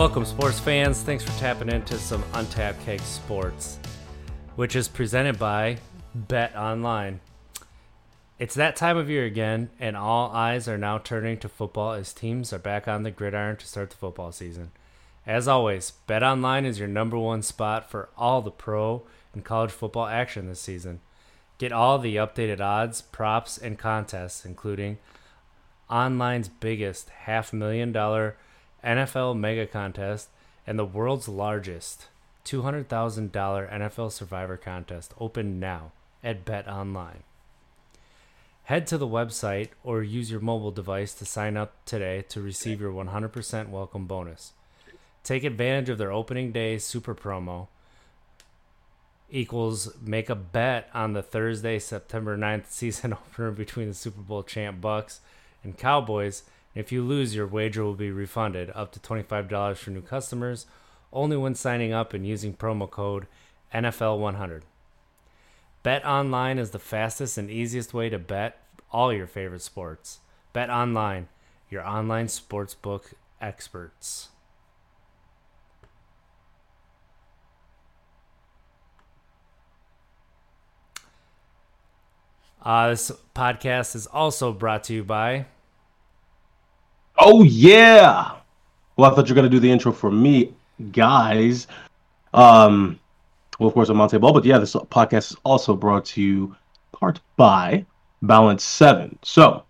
Welcome, sports fans. Thanks for tapping into some Untapped Keg Sports, which is presented by Bet Online. It's that time of year again, and all eyes are now turning to football as teams are back on the gridiron to start the football season. As always, Bet Online is your number one spot for all the pro and college football action this season. Get all the updated odds, props, and contests, including online's biggest half million dollar NFL Mega Contest, and the world's largest $200,000 NFL Survivor Contest open now at Bet Online. Head to the website or use your mobile device to sign up today to receive your 100% welcome bonus. Take advantage of their opening day super promo equals make a bet on the Thursday, September 9th season opener between the Super Bowl champ Bucks and Cowboys if you lose, your wager will be refunded up to $25 for new customers, only when signing up and using promo code NFL100. Bet online is the fastest and easiest way to bet all your favorite sports. Bet online, your online sportsbook experts. Uh, this podcast is also brought to you by Oh yeah. Well, I thought you were gonna do the intro for me, guys. Um, well, of course, I'm Monte Ball, but yeah, this podcast is also brought to you part by Balance Seven. So,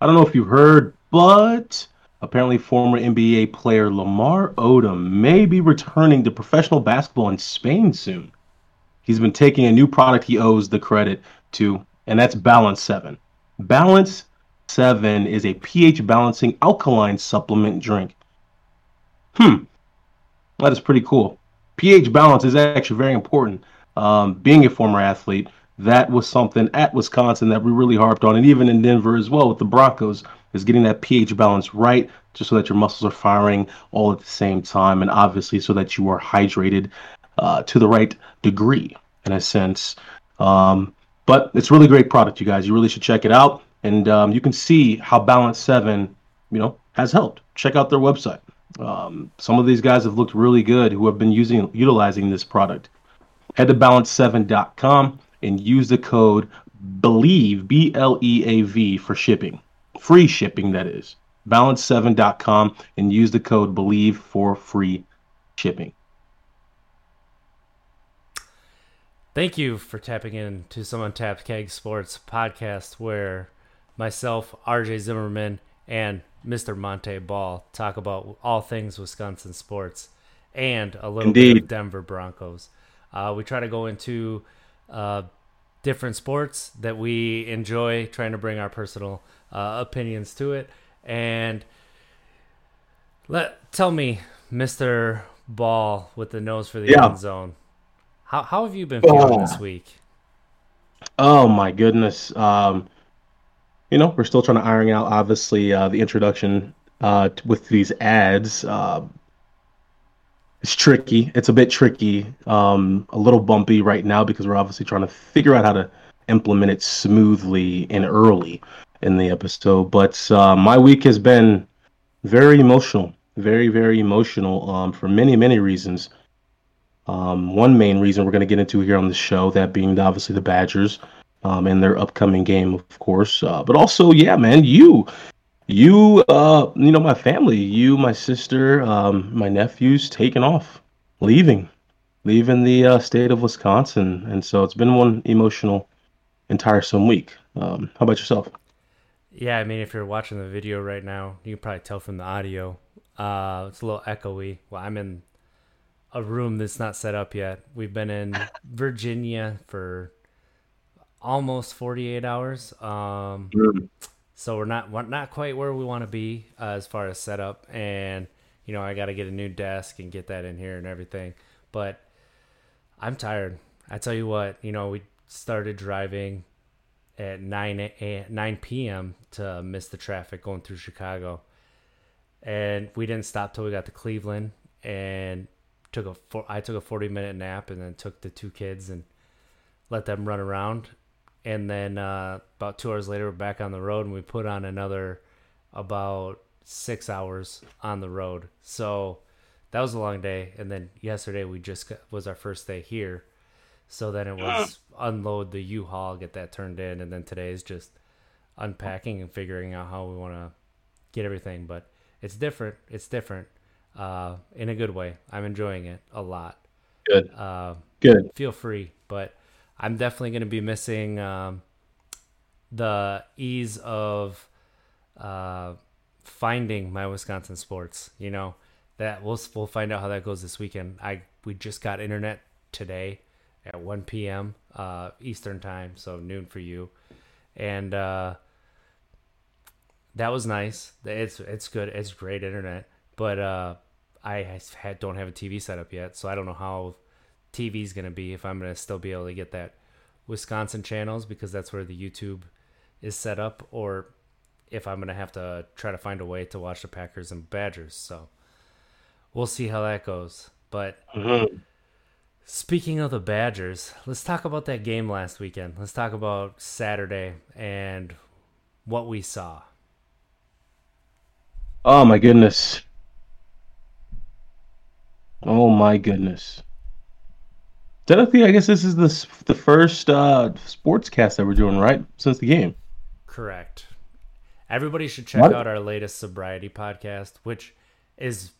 I don't know if you heard, but apparently, former NBA player Lamar Odom may be returning to professional basketball in Spain soon. He's been taking a new product he owes the credit to, and that's Balance Seven. Balance 7 is a pH balancing alkaline supplement drink. Hmm, that is pretty cool. pH balance is actually very important. Um, being a former athlete, that was something at Wisconsin that we really harped on, and even in Denver as well with the Broncos, is getting that pH balance right, just so that your muscles are firing all at the same time, and obviously so that you are hydrated uh, to the right degree, in a sense. Um, but it's really great product, you guys. You really should check it out and um, you can see how Balance Seven, you know, has helped. Check out their website. Um, some of these guys have looked really good who have been using utilizing this product. Head to balance7.com and use the code BLEAV B L E A V for shipping. Free shipping that is. Balance7.com and use the code BLEAV for free shipping. Thank you for tapping in to some Untapped Keg Sports podcast where myself, RJ Zimmerman, and Mr. Monte Ball talk about all things Wisconsin sports and a little Indeed. bit of Denver Broncos. Uh, we try to go into uh, different sports that we enjoy, trying to bring our personal uh, opinions to it. And let tell me, Mister Ball with the nose for the yeah. end zone, how how have you been feeling this week? Oh my goodness. Um, you know, we're still trying to iron out obviously uh, the introduction uh, with these ads. Uh, it's tricky. It's a bit tricky, um, a little bumpy right now because we're obviously trying to figure out how to implement it smoothly and early in the episode. But uh, my week has been very emotional, very very emotional um, for many many reasons. Um, one main reason we're going to get into here on the show, that being obviously the Badgers um, in their upcoming game, of course. Uh, but also, yeah, man, you You, uh, you know, my family, you, my sister, um, my nephews, taking off, leaving, leaving the uh, state of Wisconsin, and so it's been one emotional, tiresome week. Um, how about yourself? Yeah, I mean, if you're watching the video right now, you can probably tell from the audio. Uh, it's a little echoey. Well, I'm in a room that's not set up yet. We've been in Virginia for almost 48 hours. Um, mm. So we're not we're not quite where we want to be uh, as far as setup, and you know I got to get a new desk and get that in here and everything. But I'm tired. I tell you what, you know we started driving at 9 a, 9 p.m. to miss the traffic going through Chicago, and we didn't stop till we got to Cleveland and took a I took a 40 minute nap and then took the two kids and let them run around and then uh, about two hours later we're back on the road and we put on another about six hours on the road. So that was a long day. And then yesterday we just got, was our first day here. So then it was unload the u-haul get that turned in. And then today is just unpacking and figuring out how we want to get everything. But it's different. It's different uh, in a good way. I'm enjoying it a lot. Good. Uh, good. feel free. But I'm definitely going to be missing um, the ease of uh, finding my Wisconsin sports. You know that we'll we'll find out how that goes this weekend. I we just got internet today at 1 p.m. Uh, Eastern time, so noon for you, and uh, that was nice. It's it's good. It's great internet, but uh, I had, don't have a TV set up yet, so I don't know how TV is going to be if I'm going to still be able to get that Wisconsin channels because that's where the YouTube is set up, or if I'm going to have to try to find a way to watch the Packers and Badgers. So we'll see how that goes. But mm-hmm. speaking of the Badgers, let's talk about that game last weekend. Let's talk about Saturday and what we saw. Oh my goodness. Oh my goodness. Technically, I guess this is the the first uh, sports cast that we're doing, right? Since the game. Correct. Everybody should check what? out our latest sobriety podcast, which is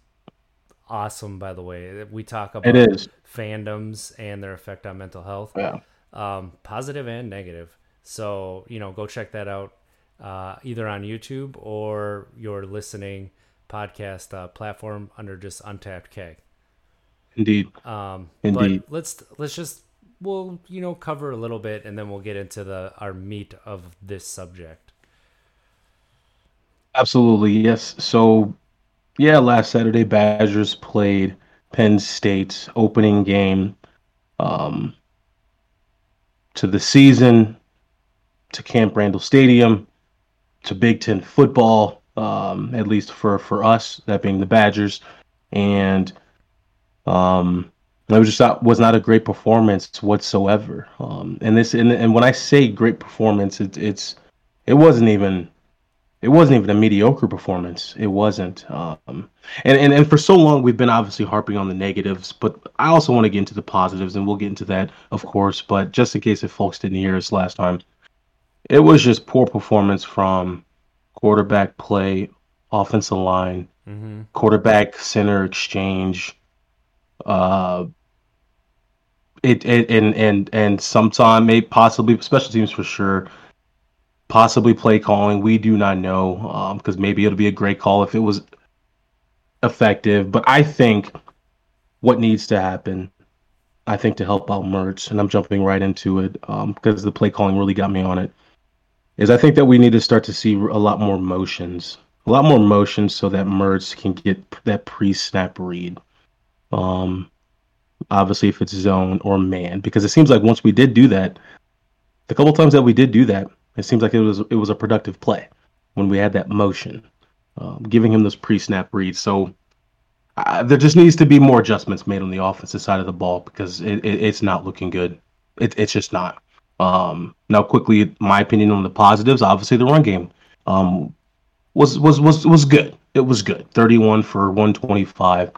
awesome, by the way. We talk about it is. fandoms and their effect on mental health, yeah. um, positive and negative. So, you know, go check that out uh, either on YouTube or your listening podcast uh, platform under just Untapped Keg. Indeed. Um, Indeed. But let's let's just we'll you know cover a little bit and then we'll get into the our meat of this subject. Absolutely, yes. So, yeah, last Saturday Badgers played Penn State's opening game um, to the season, to Camp Randall Stadium, to Big Ten football, um, at least for for us, that being the Badgers, and um, it was just not was not a great performance whatsoever. Um, and this and, and when I say great performance, it, it's it wasn't even it wasn't even a mediocre performance. It wasn't. Um, and, and and for so long we've been obviously harping on the negatives, but I also want to get into the positives, and we'll get into that, of course. But just in case if folks didn't hear us last time, it was just poor performance from quarterback play, offensive line, mm-hmm. quarterback center exchange uh, it, it and and and sometime may possibly special teams for sure possibly play calling. We do not know because um, maybe it'll be a great call if it was effective. But i think what needs to happen i think to help out mertz and i'm jumping right into it because um, the play calling really got me on it is i think that we need to start to see a lot more motions a lot more motions so that mertz can get that pre-snap read um, obviously, if it's zone or man, because it seems like once we did do that, the couple times that we did do that, it seems like it was it was a productive play when we had that motion, um, giving him those pre-snap reads. So there just needs to be more adjustments made on the offensive side of the ball because it, it, it's not looking good. It, it's just not. Um, now, quickly, my opinion on the positives. Obviously, the run game um, was was was was good. It was good. Thirty-one for one twenty-five.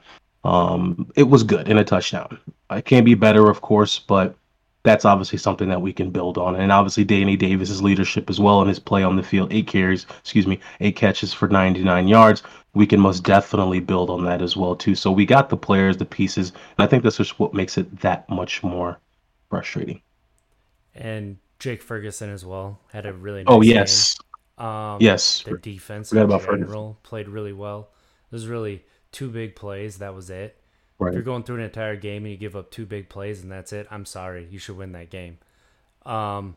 Um, it was good in a touchdown. It can be better, of course, but that's obviously something that we can build on. And obviously Danny Davis's leadership as well and his play on the field, eight carries, excuse me, eight catches for 99 yards. We can most definitely build on that as well too. So we got the players, the pieces, and I think that's just what makes it that much more frustrating. And Jake Ferguson as well had a really oh, nice oh yes, game. Um, yes. The defense in about general Ferguson. played really well. It was really two big plays. That was it. Right. If you're going through an entire game and you give up two big plays and that's it, I'm sorry. You should win that game. Um,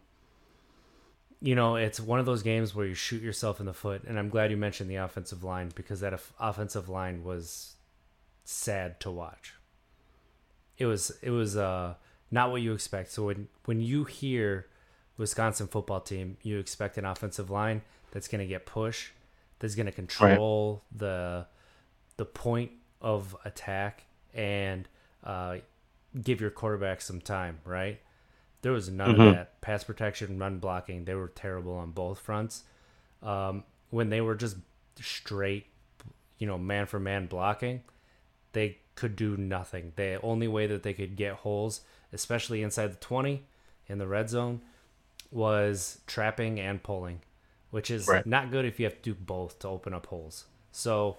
you know, it's one of those games where you shoot yourself in the foot, and I'm glad you mentioned the offensive line because that off- offensive line was sad to watch. It was it was uh, not what you expect. So when when you hear Wisconsin football team, you expect an offensive line that's going to get push, that's going to control right. the the point of attack and uh, give your quarterback some time, right? There was none mm-hmm. of that. Pass protection, run blocking, they were terrible on both fronts. Um, when they were just straight, you know, man for man blocking, they could do nothing. The only way that they could get holes, especially inside the 20 in the red zone, was trapping and pulling, which is right. not good if you have to do both to open up holes. So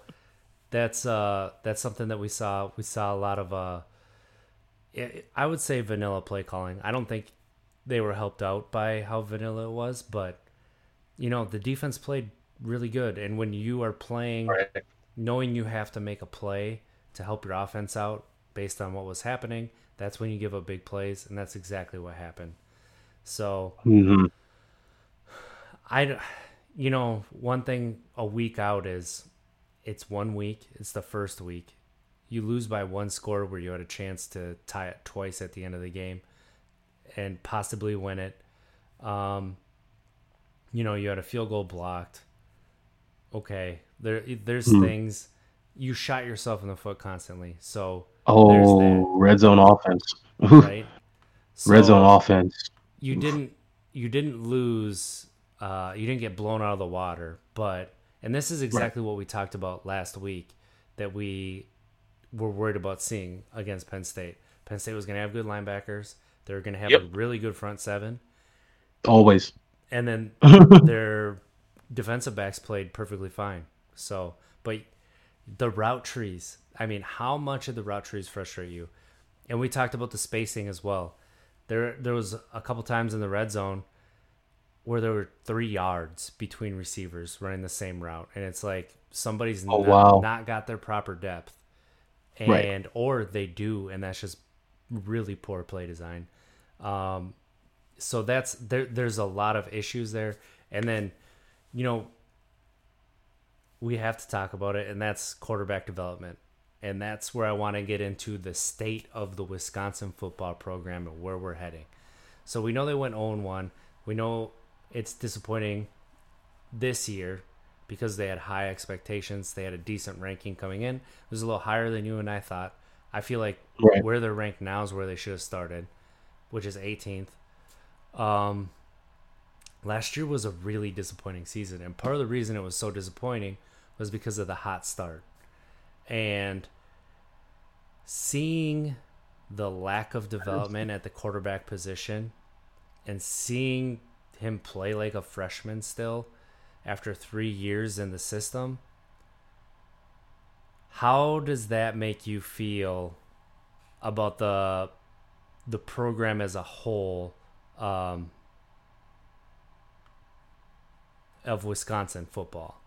that's uh that's something that we saw. We saw a lot of uh I would say vanilla play calling. I don't think they were helped out by how vanilla it was, but you know, the defense played really good and when you are playing right. knowing you have to make a play to help your offense out based on what was happening, that's when you give up big plays and that's exactly what happened. So mm-hmm. I you know, one thing a week out is it's one week, it's the first week you lose by one score where you had a chance to tie it twice at the end of the game and possibly win it. Um, you know, you had a field goal blocked. Okay, there there's mm. things you shot yourself in the foot constantly. So oh, red zone offense, right? So red zone offense. You didn't you didn't lose. Uh, you didn't get blown out of the water, but and this is exactly right. what we talked about last week that we were worried about seeing against Penn State. Penn State was going to have good linebackers. They were going to have yep. a really good front seven. Always. And then their defensive backs played perfectly fine. So, but the route trees, I mean, how much of the route trees frustrate you? And we talked about the spacing as well. There, there was a couple times in the red zone where there were three yards between receivers running the same route, and it's like somebody's oh, not, wow. not got their proper depth and right. or they do, and that's just really poor play design. Um, so that's there. There's a lot of issues there, and then you know we have to talk about it, and that's quarterback development, and that's where I want to get into the state of the Wisconsin football program and where we're heading. So we know they went 0 1. We know it's disappointing this year because they had high expectations. They had a decent ranking coming in. It was a little higher than you and I thought. I feel like right. where they're ranked now is where they should have started, which is 18th. Um, last year was a really disappointing season, and part of the reason it was so disappointing was because of the hot start and seeing the lack of development at the quarterback position and seeing him play like a freshman still after three years in the system. How does that make you feel about the the program as a whole um, of Wisconsin football?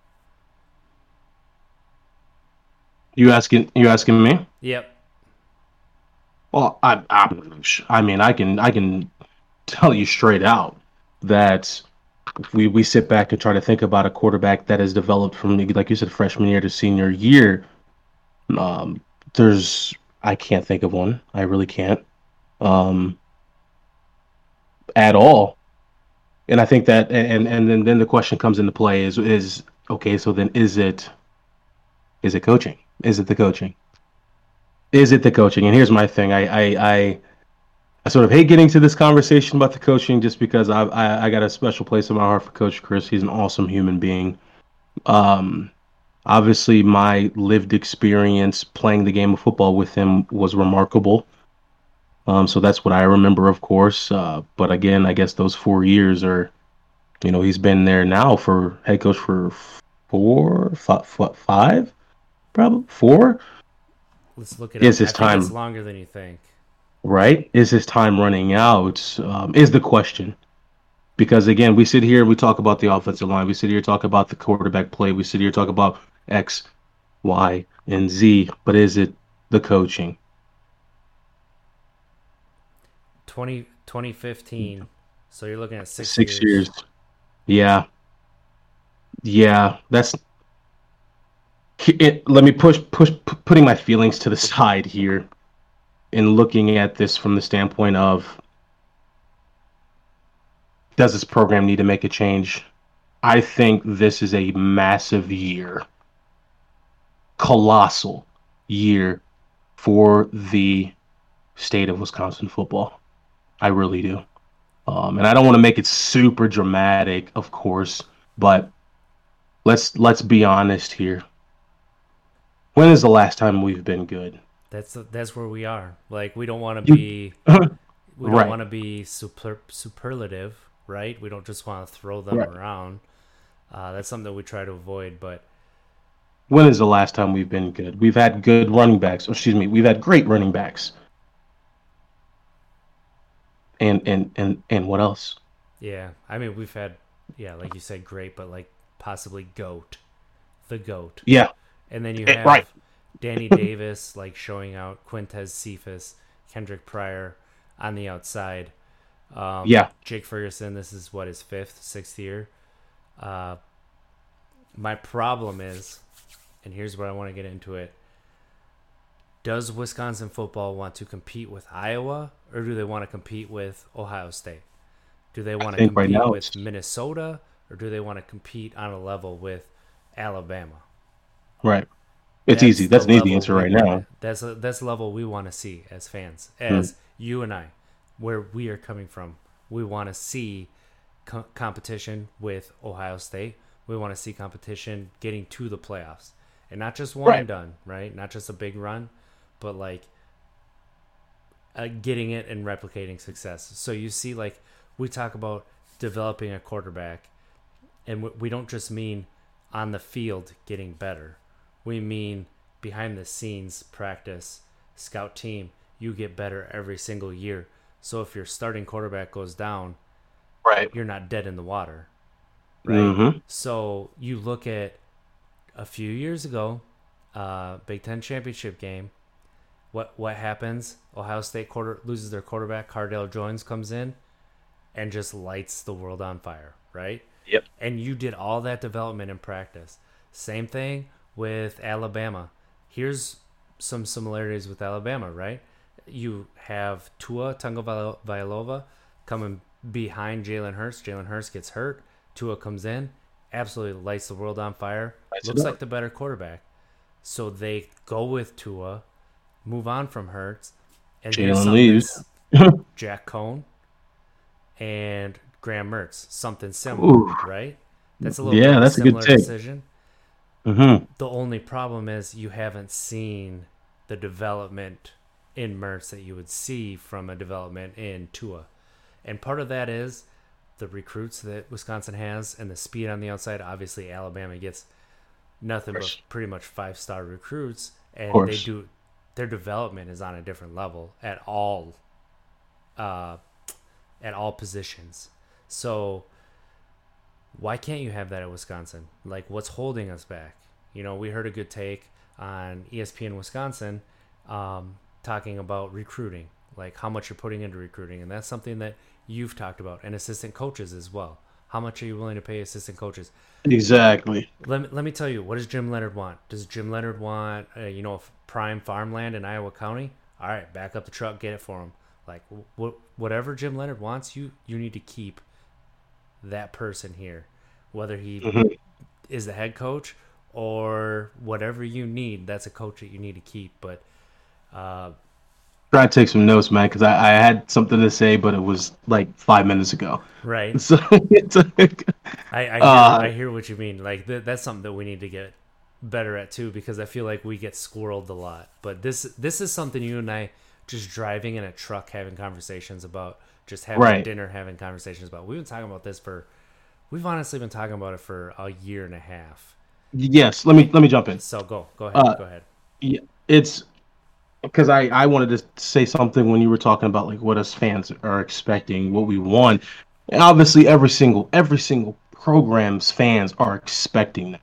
You asking? You asking me? Yep. Well, I, I, I mean, I can, I can tell you straight out that we we sit back and try to think about a quarterback that has developed from like you said freshman year to senior year. Um, there's i can't think of one. I really can't. Um, at all. And i think that and and then then the question comes into play is is okay so then is it is it coaching? Is it the coaching? Is it the coaching? And here's my thing. I i i I sort of hate getting to this conversation about the coaching just because I, I, I got a special place in my heart for Coach Chryst. He's an awesome human being. Um, obviously, my lived experience playing the game of football with him was remarkable. Um, so that's what I remember, of course. Uh, but again, I guess those four years are, you know, he's been there now for head coach for four, five, five probably four. Let's look at Is it. his time- longer than you think. Right? Is his time running out? Um, is the question. Because again, we sit here, and we talk about the offensive line, we sit here, talk about the quarterback play, we sit here, talk about X, Y, and Z, but is it the coaching? 20, 2015. So you're looking at six, Six years. Yeah. Yeah, that's. It, let me push, push, putting my feelings to the side here and looking at this from the standpoint of does this program need to make a change? I think this is a massive year, colossal year for the state of Wisconsin football. I really do. Um, and I don't want to make it super dramatic, of course, but let's let's be honest here. When is the last time we've been good? That's that's where we are. Like we don't want to be we don't Right. want to be super superlative, right? We don't just want to throw them Right. around. Uh, that's something that we try to avoid. But When is the last time we've been good? We've had good running backs. Excuse me, we've had great running backs. And and and and what else? yeah, I mean we've had yeah, like you said, great, but like possibly goat, the goat. Yeah, And then you Eh, have right. Danny Davis like showing out Quintez Cephas, Kendric Pryor on the outside. Um, Yeah. Jake Ferguson. This is what his fifth, sixth year. Uh, my problem is, and here's where I want to get into it. Does Wisconsin football want to compete with Iowa, or do they want to compete with Ohio State? Do they want to right compete now with Minnesota, or do they want to compete on a level with Alabama? right. It's easy. That's an easy answer we right now. Hmm. That's a, that's the level we want to see as fans, as you and I, where we are coming from. We want to see co- competition with Ohio State. We want to see competition getting to the playoffs, and not just one Right. and done, right? Not just a big run, but like uh, getting it and replicating success. So you see, like we talk about developing a quarterback, and we don't just mean on the field getting better. We mean behind the scenes practice, scout team. You get better every single year. So if your starting quarterback goes down, Right. you're not dead in the water, right? Mhm. So you look at a few years ago, uh, Big Ten championship game. What what happens? Ohio State quarter loses their quarterback. Cardale Jones comes in and just lights the world on fire, right? Yep. And you did all that development in practice. Same thing with Alabama. Here's some similarities with Alabama, right? You have Tua Tagovailoa coming behind Jalen Hurts. Jalen Hurts gets hurt. Tua comes in, absolutely lights the world on fire. Looks up. like the better quarterback. So they go with Tua, move on from Hurts, and Jalen leaves. Jack Coan and Graham Mertz. Something similar, Ooh. right? That's a little Yeah, that's a good take. decision. Mm-hmm. The only problem is you haven't seen the development in Mertz that you would see from a development in Tua. And part of that is the recruits that Wisconsin has and the speed on the outside. Obviously, Alabama gets nothing but pretty much five star recruits, and they do their development is on a different level at all, uh, at all positions. So why can't you have that at Wisconsin? Like, what's holding us back? You know, we heard a good take on ESPN Wisconsin um, talking about recruiting, like how much you're putting into recruiting, and that's something that you've talked about, and assistant coaches as well. How much are you willing to pay assistant coaches? Exactly. Let me, let me tell you, what does Jim Leonhard want? Does Jim Leonhard want, uh, you know, prime farmland in Iowa County? All right, back up the truck, get it for him. Like, wh- whatever Jim Leonhard wants, you you need to keep that person here, whether he is the head coach or whatever you need. That's a coach that you need to keep. But uh, Try to take some notes, man, because I, I had something to say, but it was like five minutes ago. right, So it's like, I I hear, Uh, I hear what you mean. Like th- that's something that we need to get better at too, because I feel like we get squirreled a lot. But this this is something you and I just driving in a truck having conversations about just having Right. dinner having conversations about we've been talking about this for we've honestly been talking about it for a year and a half Yes, let me let me jump in. so go go ahead Uh, go ahead Yeah, it's because I I wanted to say something when you were talking about like what us fans are expecting, what we want. And obviously, every single every single program's fans are expecting that.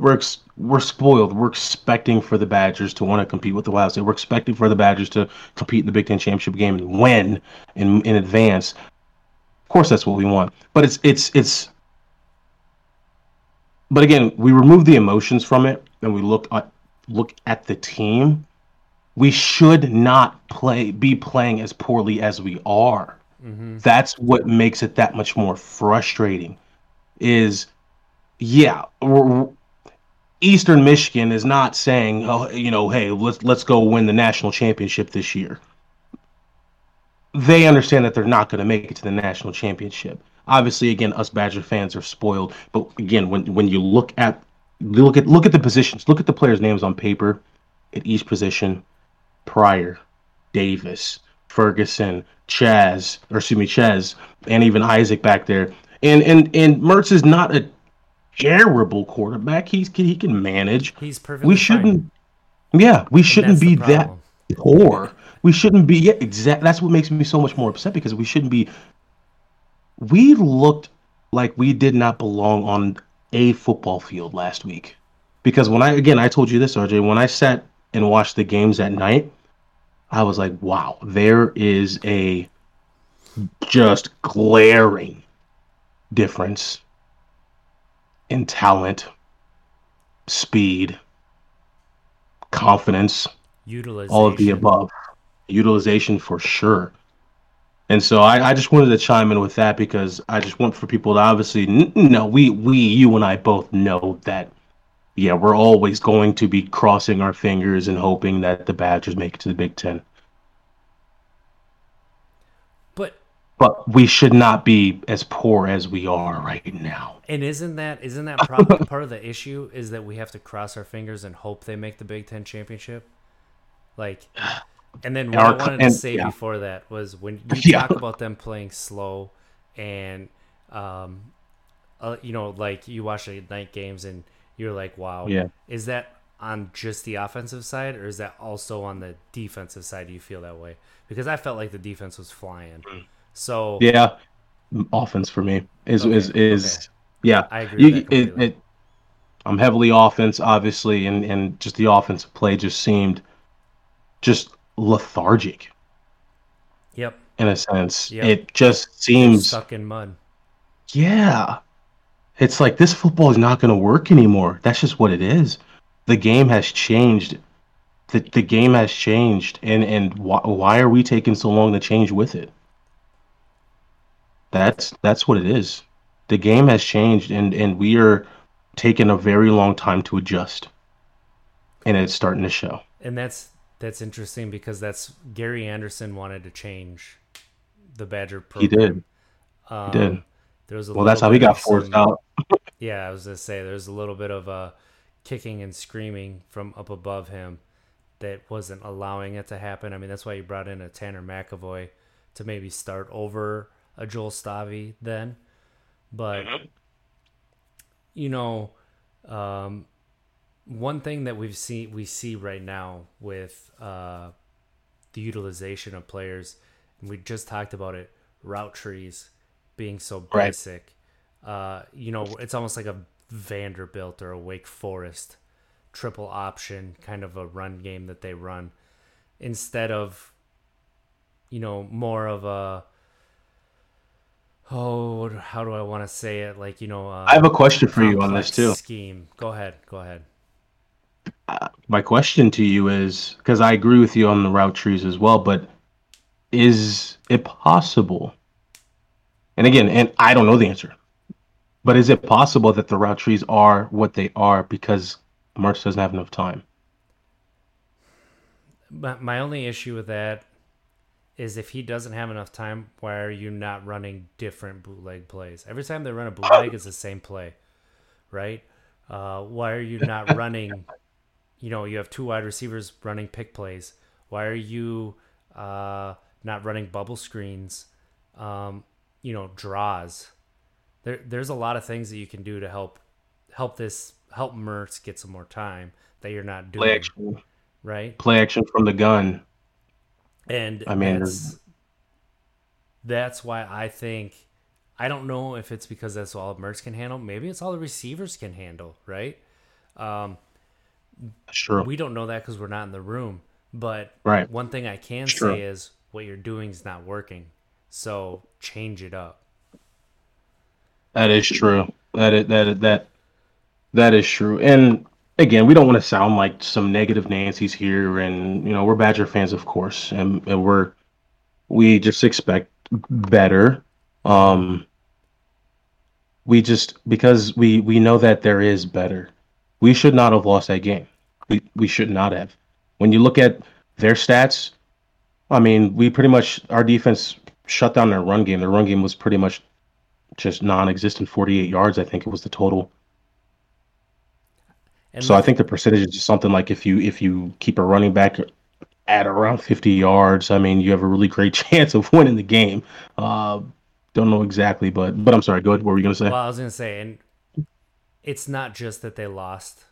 We're ex- we're spoiled. We're expecting for the Badgers to want to compete with the Wild State. We're expecting for the Badgers to compete in the Big Ten championship game and win in in advance. Of course, that's what we want. But it's it's it's. But again, we remove the emotions from it and we look at look at the team. We should not play be playing as poorly as we are. Mm-hmm. That's what makes it that much more frustrating. Is yeah, we're, Eastern Michigan is not saying, oh, you know, hey, let's let's go win the national championship this year. They understand that they're not going to make it to the national championship. Obviously, again, us Badger fans are spoiled. But again, when when you look at look at look at the positions, look at the players' names on paper at each position. Pryor, Davis, Ferguson, Chaz, or excuse me, Chaz, and even Isaac back there. And and and Mertz is not a terrible quarterback. He's he can manage. he's perfectly We shouldn't. Yeah, we shouldn't be that poor. We shouldn't be. Yeah, exact. That's what makes me so much more upset because we shouldn't be. We looked like we did not belong on a football field last week. Because when I again I told you this, RJ, when I sat and watched the games at night, I was like, wow, there is a just glaring difference in talent, speed, confidence, utilization all of the above. Utilization for sure. And so I, I just wanted to chime in with that because i just want for people to obviously know we we you and i both know that yeah we're always going to be crossing our fingers and hoping that the badgers make it to the big ten but we should not be as poor as we are right now And isn't that isn't that probably part of the issue is that we have to cross our fingers and hope they make the Big Ten championship? Like, and then what Our I wanted to and- say yeah. before that was when you Yeah. talk about them playing slow and, um, uh, you know, like you watch the night games and you're like, wow, Yeah. is that on just the offensive side or is that also on the defensive side? Do you feel that way? Because I felt like the defense was flying. So yeah offense for me is Okay, is is okay. yeah I agree that it, it, I'm heavily offense, obviously, and, and just the offensive play just seemed just lethargic yep, in a sense. Yep. It just seems, stuck in mud. yeah. It's like this football is not going to work anymore. That's just what it is. The game has changed. The, the game has changed, and and why, why are we taking so long to change with it? That's that's what it is. The game has changed, and and we are taking a very long time to adjust, and it's starting to show. and that's that's interesting because that's Gary Anderson wanted to change the Badger He did. Um, He did. There was a Well, that's how he got forced some- out. Yeah, I was gonna say there's a little bit of uh, kicking and screaming from up above him that wasn't allowing it to happen. I mean, that's why you brought in a Tanner McEvoy to maybe start over a Joel Stave then. But you know, um, one thing that we've seen we see right now with uh, the utilization of players, and we just talked about it, route trees being so Right. basic. Uh, you know, it's almost like a Vanderbilt or a Wake Forest triple option kind of a run game that they run instead of you know more of a oh how do I want to say it like you know uh, I have a question for you on this too. scheme go ahead go ahead my question to you is because I agree with you on the route trees as well, but is it possible? And again, and I don't know the answer, but is it possible that the route trees are what they are because Mertz doesn't have enough time? My, my only issue with that is if he doesn't have enough time, why are you not running different bootleg plays? Every time they run a bootleg, it's the same play, right? Uh, why are you not running? You know, you have two wide receivers running pick plays. Why are you uh, not running bubble screens, um, you know, draws. There, there's a lot of things that you can do to help help this help Mertz get some more time that you're not doing. Play action, right? play action from the gun. And I mean, that's, that's why I think I don't know if it's because that's all Mertz can handle. Maybe it's all the receivers can handle, right? Um, Sure. we don't know that because we're not in the room. But Right. one thing I can Sure. say is what you're doing is not working. So change it up. That is true. That is, that is, that that is true. And again, we don't want to sound like some negative Nancy's here, and you know we're Badger fans, of course, and, and we're we just expect better. Um, we just because we we know that there is better. We should not have lost that game. We we should not have. When you look at their stats, I mean, we pretty much our defense shut down their run game. Their run game was pretty much just non-existent 48 yards i think it was the total And so i think the percentage is just something like if you if you keep a running back at around 50 yards i mean you have a really great chance of winning the game uh don't know exactly but but i'm sorry go ahead what were you gonna say Well, I was gonna say, and it's not just that they lost,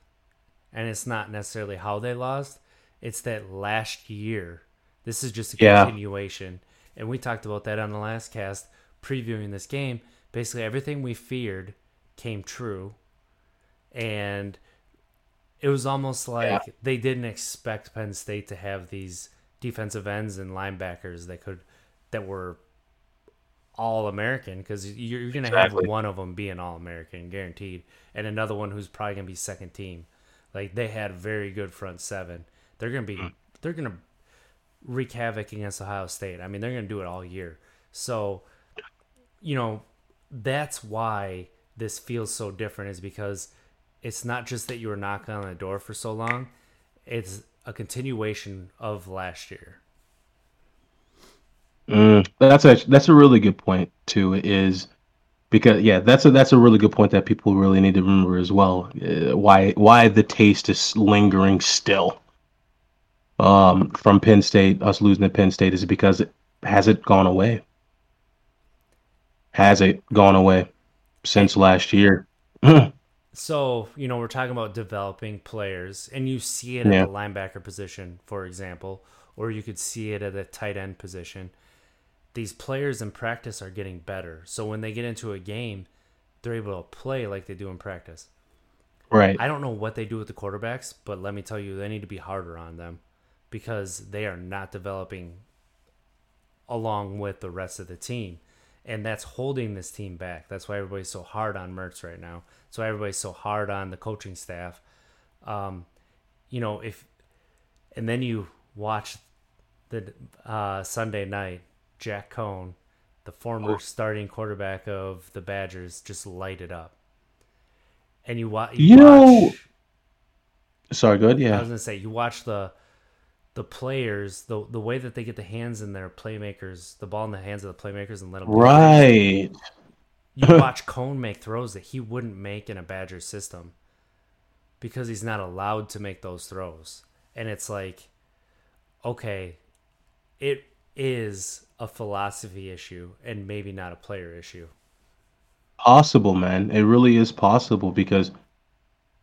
and it's not necessarily how they lost. It's that last year. This is just a Yeah. continuation, and we talked about that on the last cast, previewing this game. Basically, everything we feared came true, and it was almost like Yeah. they didn't expect Penn State to have these defensive ends and linebackers that could that were all American because you're, you're going to Exactly. have one of them being all American guaranteed, and another one who's probably going to be second team. Like they had very good front seven. They're going to be hmm. they're going to wreak havoc against Ohio State. I mean, they're going to do it all year. So, you know, that's why this feels so different is because it's not just that you were knocking on the door for so long; it's a continuation of last year. Mm, that's a that's a really good point too. Is because yeah, that's a that's a really good point that people really need to remember as well. Uh, why why the taste is lingering still. Um, from Penn State, us losing to Penn State is because it has it gone away. Has it gone away since last year? So, you know, we're talking about developing players, and you see it at Yeah. the linebacker position, for example, or you could see it at the tight end position. These players in practice are getting better. So when they get into a game, they're able to play like they do in practice. right. I don't know what they do with the quarterbacks, but let me tell you, they need to be harder on them because they are not developing along with the rest of the team. And that's holding this team back. That's why everybody's so hard on Mertz right now. That's why everybody's so hard on the coaching staff. Um, you know, if and then you watch the uh, Sunday night, Jack Coan, the former starting quarterback of the Badgers, just light it up. And you, wa- You you know- watch Sorry, good. Yeah, I was gonna say you watch the the players, the the way that they get the hands in their playmakers, the ball in the hands of the playmakers, and let them. Right. You watch Coan make throws that he wouldn't make in a Badger system because he's not allowed to make those throws, and it's like, okay, it is a philosophy issue and maybe not a player issue. possible, man. It really is possible because,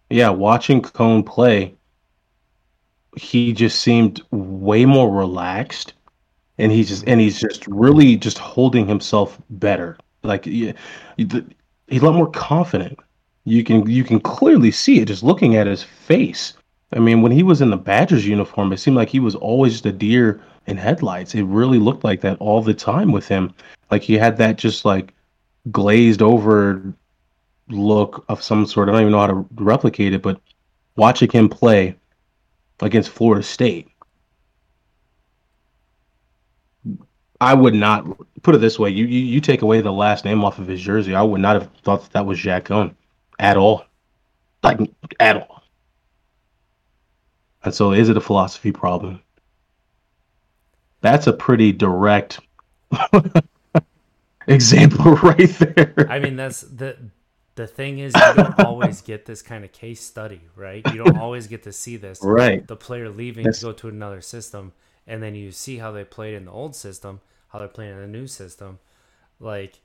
yeah, watching Coan play, he just seemed way more relaxed, and he's just and he's just really just holding himself better. Like the- he's a lot more confident. You can you can clearly see it just looking at his face. I mean, when he was in the Badgers uniform, it seemed like he was always just a deer in headlights. It really looked like that all the time with him. Like he had that just like glazed over look of some sort. I don't even know how to replicate it, but watching him play against Florida State, I would not put it this way. You, you you take away the last name off of his jersey, I would not have thought that, that was Jack Coan at all, like at all. And so, is it a philosophy problem? That's a pretty direct example right there. I mean, that's the the thing is you don't always get this kind of case study, right? You don't always get to see this. Right. The player leaving That's- to go to another system and then you see how they played in the old system, how they're playing in the new system, like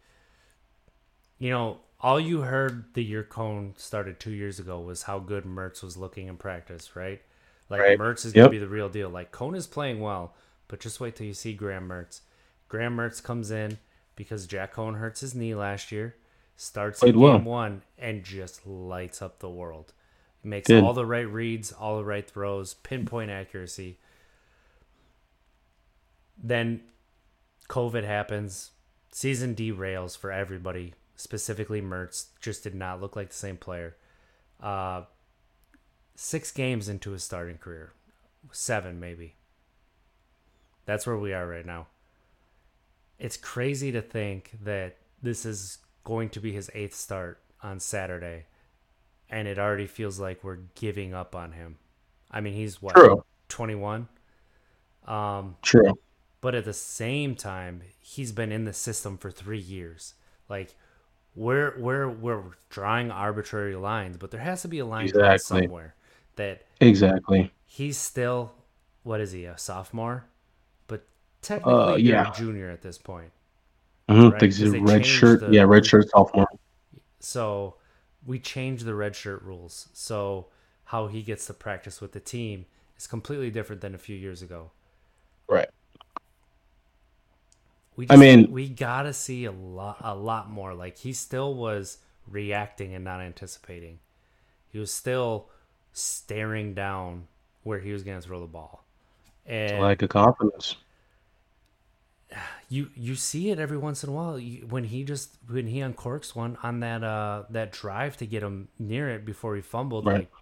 you know, all you heard the year Coan started two years ago was how good Mertz was looking in practice, right? Like Right. Mertz is Yep. gonna be the real deal. Like Coan is playing well, but just wait till you see Graham Mertz. Graham Mertz comes in because Jack Coan hurts his knee last year, starts in Played well. game one, and just lights up the world. Makes Did. all the right reads, all the right throws, pinpoint accuracy. Then COVID happens, season derails for everybody. Specifically, Mertz just did not look like the same player. Uh, six games into his starting career, seven maybe. That's where we are right now. It's crazy to think that this is going to be his eighth start on Saturday, and it already feels like we're giving up on him. I mean, he's what True. twenty one. Um, True. But at the same time, he's been in the system for three years. Like we're we're we're drawing arbitrary lines, but there has to be a line Exactly. somewhere that Exactly. he's still what is he a sophomore, but technically Uh, yeah. a junior at this point. Mm-hmm. Right, Think he's 'cause a red shirt. the- yeah, red shirt sophomore. So we changed the red shirt rules. So how he gets to practice with the team is completely different than a few years ago. Right. We I mean- we gotta see a lot, a lot more. Like he still was reacting and not anticipating. He was still staring down where he was gonna throw the ball, and Like a confidence. you you see it every once in a while you, when he just when he uncorks one on that uh that drive to get him near it before he fumbled. Right. Like,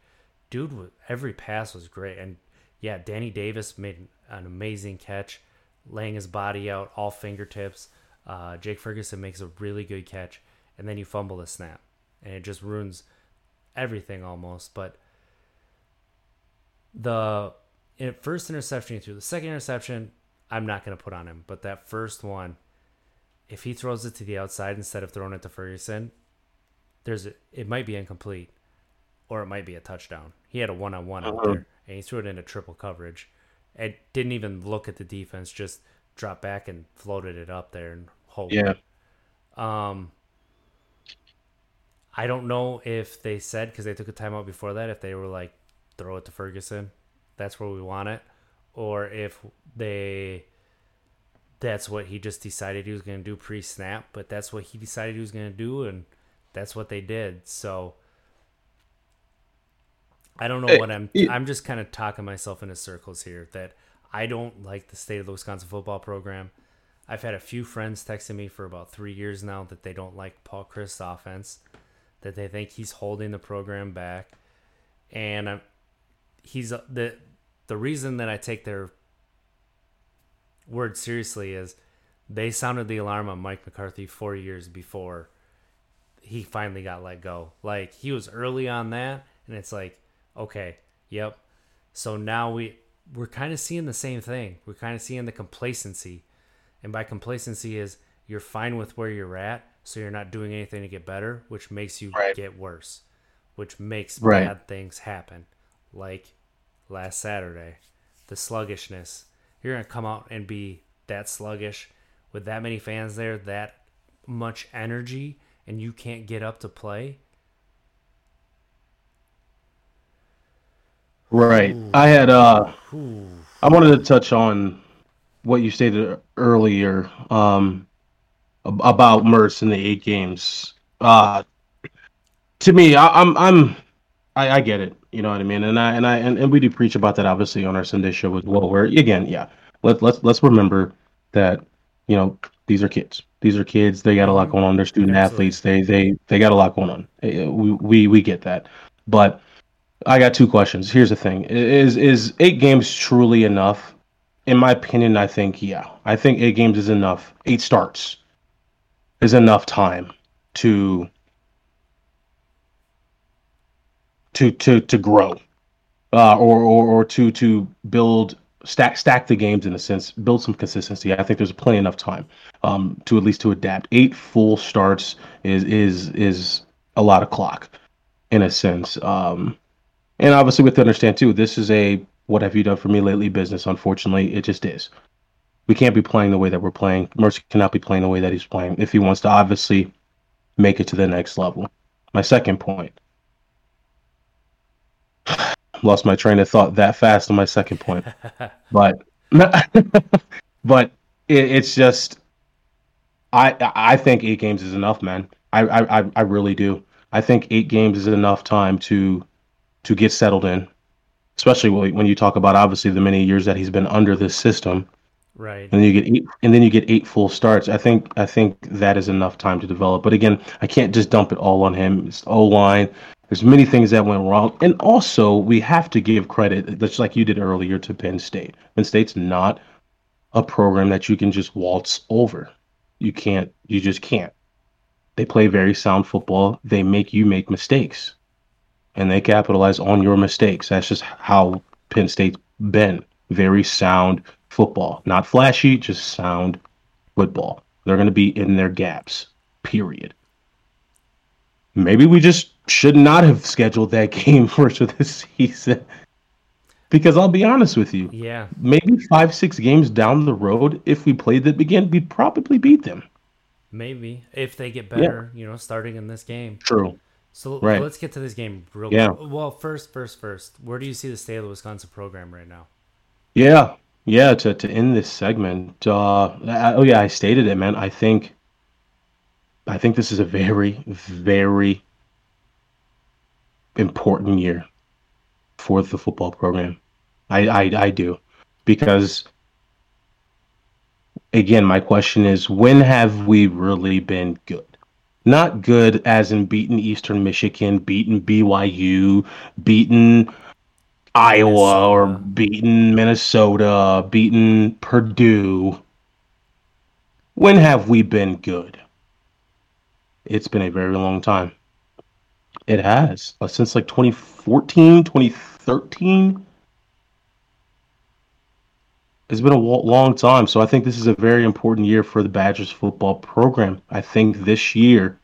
dude, every pass was great, and yeah, Danny Davis made an amazing catch, laying his body out, all fingertips. Uh, Jake Ferguson makes a really good catch, and then you fumble the snap, and it just ruins everything almost. But the first interception he threw, the second interception, I'm not going to put on him. But that first one, if he throws it to the outside instead of throwing it to Ferguson, there's a, it might be incomplete, or it might be a touchdown. He had a one on one out there, and he threw it into triple coverage. It didn't even look at the defense, just dropped back and floated it up there and hope. Yeah. Um, I don't know if they said because they took a timeout before that if they were like throw it to Ferguson, that's where we want it, or if they that's what he just decided he was going to do pre-snap, but that's what he decided he was going to do, and that's what they did. So I don't know Hey, what I'm. it- I'm just kind of talking myself into circles here. That I don't like the state of the Wisconsin football program. I've had a few friends texting me for about three years now that they don't like Paul Chryst's offense, that they think he's holding the program back, and I'm, he's uh, the the reason that I take their word seriously is they sounded the alarm on Mike McCarthy four years before he finally got let go. Like he was early on that, and it's like, okay, yep. So now we we're kind of seeing the same thing. We're kind of seeing the complacency, and by complacency is you're fine with where you're at, so you're not doing anything to get better, which makes you Right. get worse, which makes Right. bad things happen. Like last Saturday, the sluggishness. You're gonna come out and be that sluggish with that many fans there, that much energy, and you can't get up to play. Right. I had uh I wanted to touch on what you stated earlier um about Mertz in the eight games. Uh to me, I, I'm I'm I, I get it, you know what I mean? And I and I and, and we do preach about that obviously on our Sunday show as well, where again, yeah, let let's let's remember that, you know, these are kids. These are kids, they got a lot going on, they're student Absolutely. athletes, they they they got a lot going on. Eh, We we we get that. But I got two questions. Here's the thing: is is eight games truly enough? In my opinion, I think yeah. I think eight games is enough. Eight starts is enough time to to to to grow, uh, or, or or to to build stack stack the games in a sense, build some consistency. I think there's plenty enough time um, to at least to adapt. Eight full starts is is is a lot of clock in a sense. Um, and obviously, we have to understand too, this is a what have you done for me lately business. Unfortunately, it just is. We can't be playing the way that we're playing. Mercer cannot be playing the way that he's playing if he wants to obviously make it to the next level. My second point. Lost my train of thought that fast on my second point. but but it, it's just I I think eight games is enough, man. I, I I really do. I think eight games is enough time to to get settled in, especially when you talk about obviously the many years that he's been under this system. Right. And then you get eight, and then you get eight full starts. I think I think that is enough time to develop. But again, I can't just dump it all on him. It's O line. There's many things that went wrong, and also we have to give credit, just like you did earlier, to Penn State. Penn State's not a program that you can just waltz over. You can't. You just can't. They play very sound football. They make you make mistakes, and they capitalize on your mistakes. That's just how Penn State's been. Very sound football, not flashy, just sound football. They're going to be in their gaps. Period. Maybe we just should not have scheduled that game first of this season. Because I'll be honest with you. Yeah. Maybe five, six games down the road, if we played them again, we'd probably beat them. Maybe. If they get better, yeah. you know, starting in this game. True. So right. let's get to this game real yeah. quick. Well, first, first, first, where do you see the state of the Wisconsin program right now? Yeah. Yeah, to, to end this segment, uh, I, oh yeah, I stated it, man. I think, I think this is a very, very important year for the football program. I, I, I do, because again, my question is, when have we really been good? Not good as in beaten Eastern Michigan, beaten BYU, beaten Iowa or beaten Minnesota, beaten Purdue. When have we been good? It's been a very long time. It has. Uh, since like 2014, 2013. It's been a long time. So I think this is a very important year for the Badgers football program. I think this year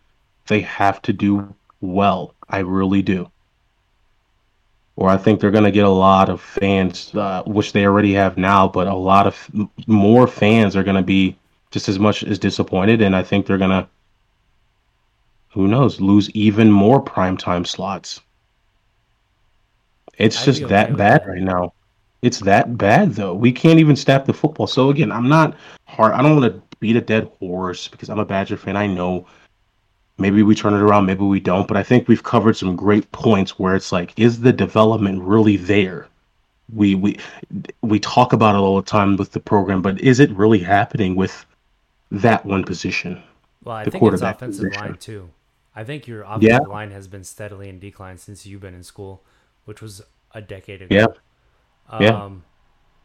they have to do well. I really do or I think they're going to get a lot of fans, uh, which they already have now, but a lot of more fans are going to be just as much as disappointed, and I think they're going to, who knows, lose even more primetime slots. It's just that bad right now. It's that bad though. We can't even snap the football. So again, I'm not hard. I don't want to beat a dead horse because I'm a Badger fan. I know maybe we turn it around, maybe we don't. But I think we've covered some great points where it's like, is the development really there? We we we talk about it all the time with the program, but is it really happening with that one position? Well, I think it's offensive position? line too. I think your offensive yeah. line has been steadily in decline since you've been in school, which was a decade ago. Yeah. Um, yeah.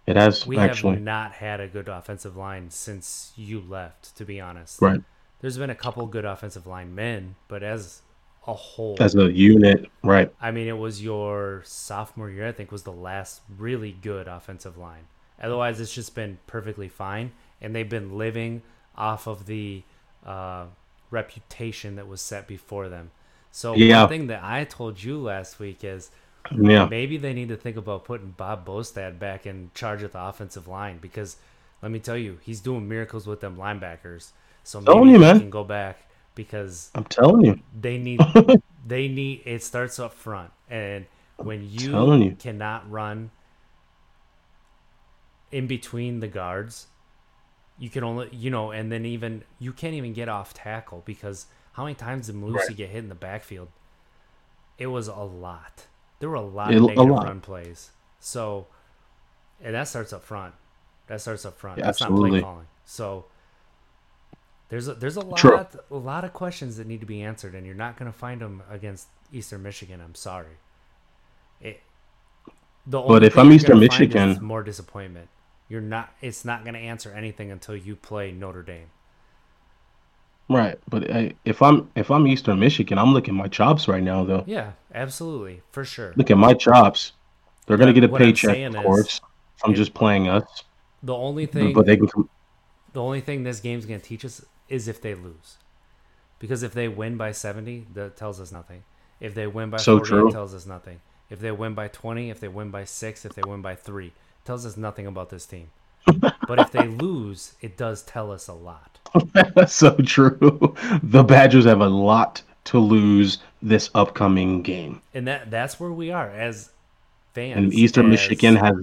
It has. We actually. have not had a good offensive line since you left, to be honest. Right there's been a couple good offensive line men, but as a whole, as a unit, right? I mean, it was your sophomore year, I think, was the last really good offensive line. Otherwise, it's just been perfectly fine, and they've been living off of the uh, reputation that was set before them. So yeah. one thing that I told you last week is yeah. maybe they need to think about putting Bob Bostad back in charge of the offensive line because let me tell you, he's doing miracles with them linebackers. So maybe you, man. can go back because I'm telling you they need they need it starts up front and when you, you cannot run in between the guards you can only you know and then even you can't even get off tackle because how many times did Lucy right. get hit in the backfield it was a lot there were a lot it, of negative lot. run plays so and that starts up front that starts up front yeah, that's absolutely. not play calling so there's a, there's a lot True. a lot of questions that need to be answered, and you're not going to find them against Eastern Michigan. I'm sorry. It, the but if I'm Eastern Michigan, more disappointment. You're not. It's not going to answer anything until you play Notre Dame. Right, but uh, if I'm if I'm Eastern Michigan, I'm looking my chops right now, though. Yeah, absolutely, for sure. Look at my chops. They're going to get a paycheck, of course. I'm just playing us. The only thing, but they can. The only thing this game's going to teach us is if they lose. Because if they win by 70, that tells us nothing. If they win by so 40, true. it tells us nothing. if they win by 20, if they win by 6, if they win by 3. It tells us nothing about this team. but if they lose, it does tell us a lot. That's so true. The Badgers have a lot to lose this upcoming game. And that that's where we are as fans. And Eastern as Michigan has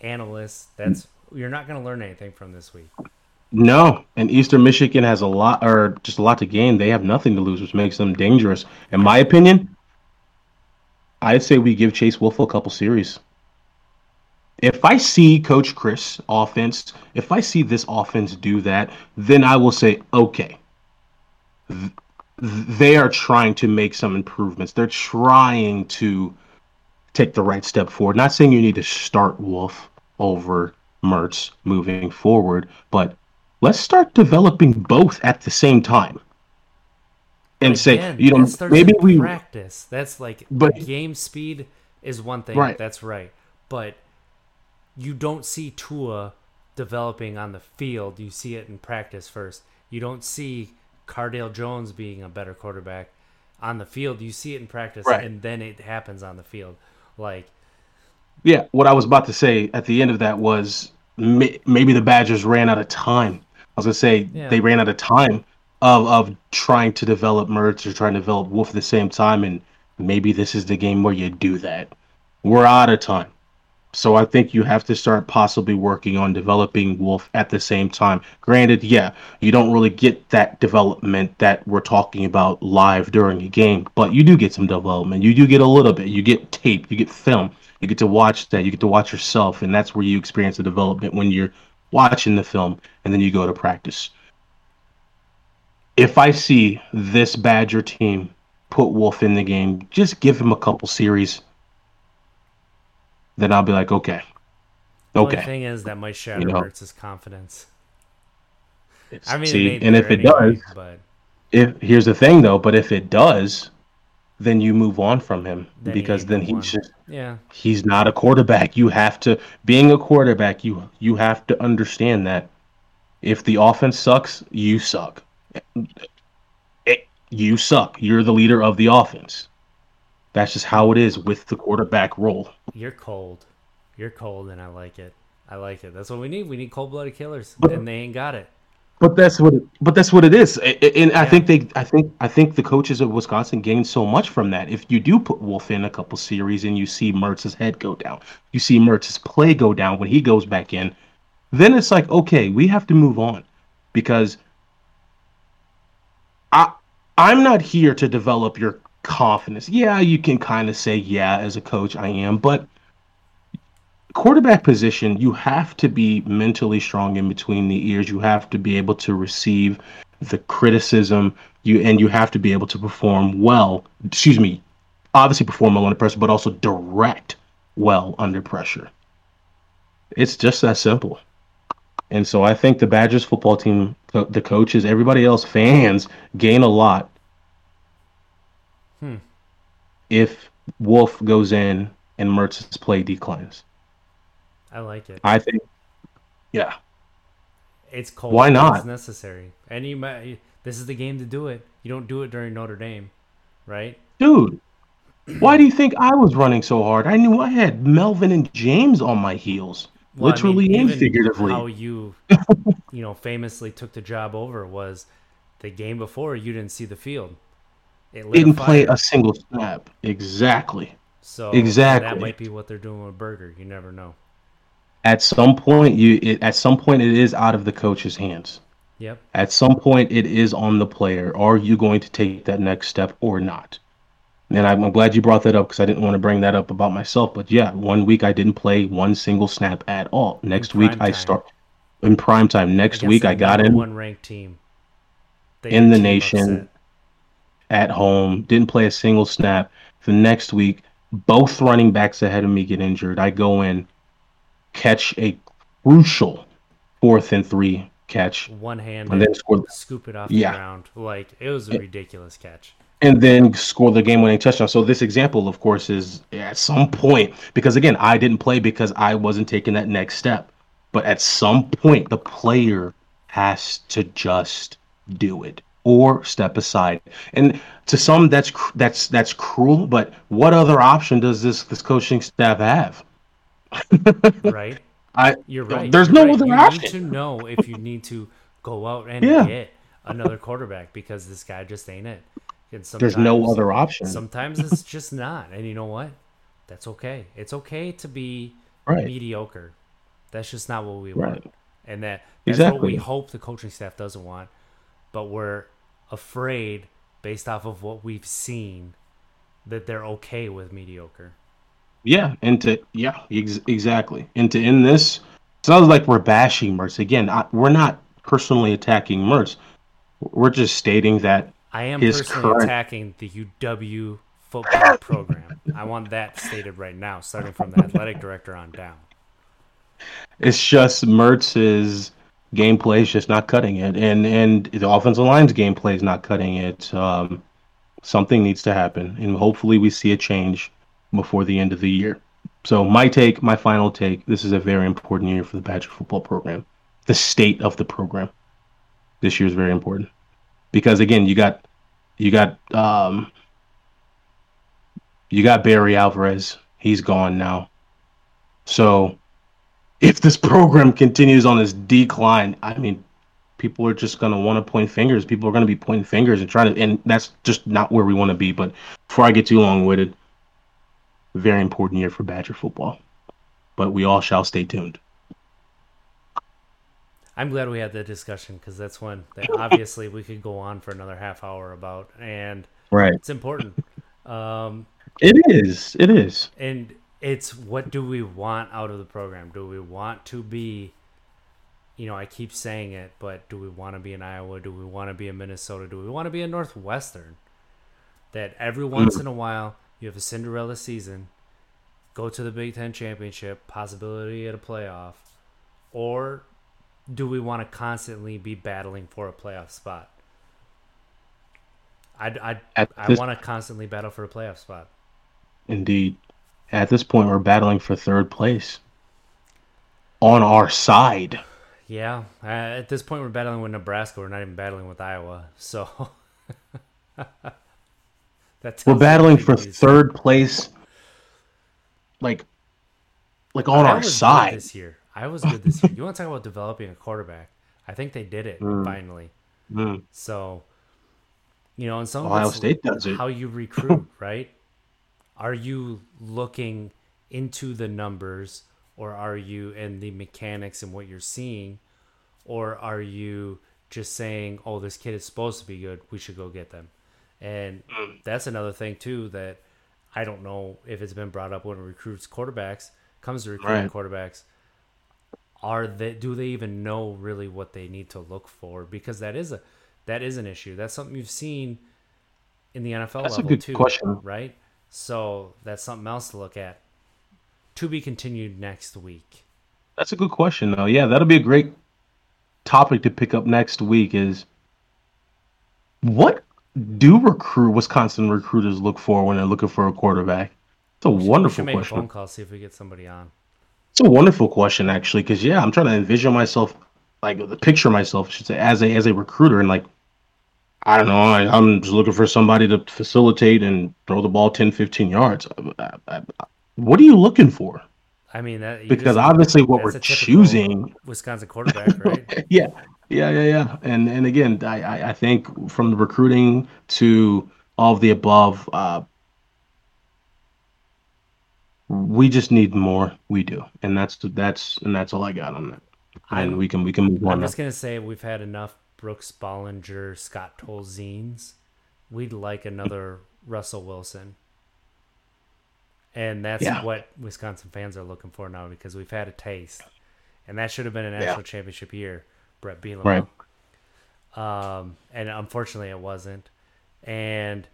analysts. That's you're not going to learn anything from this week. no, and Eastern Michigan has a lot, or just a lot to gain. They have nothing to lose, which makes them dangerous. In my opinion, I'd say we give Chase Wolf a couple series. If I see Coach Chryst offense, if I see this offense do that, then I will say, okay, th- they are trying to make some improvements. They're trying to take the right step forward. Not saying you need to start Wolf over Mertz moving forward, but let's start developing both at the same time. And say, you know, maybe we practice. That's like But- game speed is one thing. Right. That's right. But you don't see Tua developing on the field. You see it in practice first. You don't see Cardale Jones being a better quarterback on the field. You see it in practice, Right. and then it happens on the field. Like Yeah, what I was about to say at the end of that was may, maybe the Badgers ran out of time. I was gonna say Yeah. they ran out of time of of trying to develop Mertz or trying to develop Wolf at the same time, and maybe this is the game where you do that. We're out of time, so I think you have to start possibly working on developing Wolf at the same time. Granted, yeah, you don't really get that development that we're talking about live during a game, but you do get some development. You do get a little bit. You get tape. You get film. You get to watch that. You get to watch yourself, and that's where you experience the development when you're watching the film, and then you go to practice. If I see this Badger team put Wolf in the game, just give him a couple series, then I'll be like, okay, Okay. the okay. thing is that might shatter You know. Confidence. I mean, see, and if it anyway, does, but if here's the thing though, but if it does, then you move on from him Then because then the he's just yeah, he's not a quarterback. You have to being a quarterback, you you have to understand that if the offense sucks, you suck. It- you suck. You're the leader of the offense. That's just how it is with the quarterback role. you're cold. You're cold, and I like it. I like it. That's what we need. We need cold-blooded killers, But- and they ain't got it. But that's what. It, but that's what it is. And I think they. I think. I think the coaches of Wisconsin gained so much from that. If you do put Wolf in a couple series and you see Mertz's head go down, you see Mertz's play go down when he goes back in, then it's like okay, we have to move on, because I I'm not here to develop your confidence. Yeah, you can kind of say yeah as a coach I am, but quarterback position, you have to be mentally strong in between the ears. You have to be able to receive the criticism. You and you have to be able to perform well. Excuse me, obviously perform well under pressure, but also direct well under pressure. It's just that simple. And so I think the Badgers football team, the coaches, everybody else, fans gain a lot Hmm. if Wolf goes in and Mertz's play declines. I like it. I think, yeah, It's cold. Why not? It's necessary, and you might. This is the game to do it. You don't do it during Notre Dame, right? dude. Why do you think I was running so hard? I knew I had Melvin and James on my heels, Well, I mean, literally and figuratively. How you, you know, famously took the job over was the game before. You didn't see the field. It Didn't play a single snap. Exactly. So exactly. that might be what they're doing with Burger. You never know. At some point, you it, at some point it is out of the coach's hands. Yep. At some point, it is on the player. Are you going to take that next step or not? And I'm, glad you brought that up because I didn't want to bring that up about myself. But yeah, one week I didn't play one single snap at all. Next week prime I start in prime time. Next week I got in one ranked team They in the nation. upset. At home. Didn't play a single snap. The next week, both running backs ahead of me get injured. I go in, catch a crucial fourth and three catch, one hand and then score scoop it off Yeah. the ground. Like it was a ridiculous catch. and then score the game-winning touchdown. So this example, of course, is at some point because again, I didn't play because I wasn't taking that next step. But at some point, the player has to just do it, or step aside. And to some, that's that's that's cruel. But what other option does this this coaching staff have? right. I You're right. There's You're no right. other you option. need to know if you need to go out and Yeah. get another quarterback because this guy just ain't it. And There's no sometimes- other option. Sometimes it's just not, and you know what? That's okay. It's okay to be Right. mediocre. That's just not what we Right. want, and that that's what we hope the coaching staff doesn't want. But we're afraid, based off of what we've seen, that they're okay with mediocre. Yeah, and to yeah, ex- exactly. And to end this, not like we're bashing Mertz again. I, we're not personally attacking Mertz. We're just stating that I am personally current- attacking the UW football program. I want that stated right now, starting from the athletic director on down. it's just Mertz's gameplay is just not cutting it, and and the offensive line's gameplay is not cutting it. Um, something needs to happen, and hopefully we see a change before the end of the year. So my take, my final take, this is a very important year for the Badger football program. The state of the program this year is very important because again, you got you got um, you got Barry Alvarez. He's gone now. So if this program continues on this decline, I mean, people are just going to want to point fingers. People are going to be pointing fingers and trying to, and that's just not where we want to be. But before I get too long winded, very important year for Badger football. But we all shall stay tuned. I'm glad we had that discussion because that's one that obviously we could go on for another half hour about, and Right. it's important. Um, It is. It is. and it's what do we want out of the program? Do we want to be, you know, I keep saying it, but do we want to be in Iowa? Do we want to be in Minnesota? Do we want to be in Northwestern? That every mm. once in a while you have a Cinderella season, go to the Big Ten championship, possibility at a playoff, or do we want to constantly be battling for a playoff spot? I I I want to constantly battle for a playoff spot. Indeed. At this point, we're battling for third place on our side. Yeah, uh, at this point we're battling with Nebraska. We're not even battling with Iowa. So that's We're battling for third place, like, like on our side. this year. I was good this year. You want to talk about developing a quarterback? I think they did it finally. Mm. So, you know, and some Ohio State does it. how you recruit, right? Are you looking into the numbers, or are you in the mechanics and what you're seeing, or are you just saying, "Oh, this kid is supposed to be good. We should go get them." And Mm. that's another thing too that I don't know if it's been brought up when it recruits quarterbacks. Comes to recruiting Right. quarterbacks, are they do they even know really what they need to look for? Because that is a that is an issue. That's something you've seen in the NFL That's a level good too, question. right? So that's something else to look at. To be continued next week. That's a good question, though. Yeah, that'll be a great topic to pick up next week. Is what do recruit Wisconsin recruiters look for when they're looking for a quarterback? It's a we wonderful should make a question. phone call see if we get somebody on. It's a wonderful question, actually, because yeah, I'm trying to envision myself, like the picture myself, I should say, as a as a recruiter, and like, I don't know, I, I'm just looking for somebody to facilitate and throw the ball 10, 15 yards. I- I- I- what are you looking for? I mean that Because just- obviously, what we're choosing Wisconsin quarterback, right? yeah, yeah, yeah, yeah. And and again, I I, think from the recruiting to all of the above, uh, we just need more. We do, and that's that's and that's all I got on that. And I'm- we can we can move on. I'm now. just gonna say we've had enough Brooks Bollinger, Scott Tolziens. We'd like another Russell Wilson. And that's Yeah. what Wisconsin fans are looking for now because we've had a taste. And that should have been a national championship year, Bret Bielema. Right. Um, and unfortunately it wasn't. And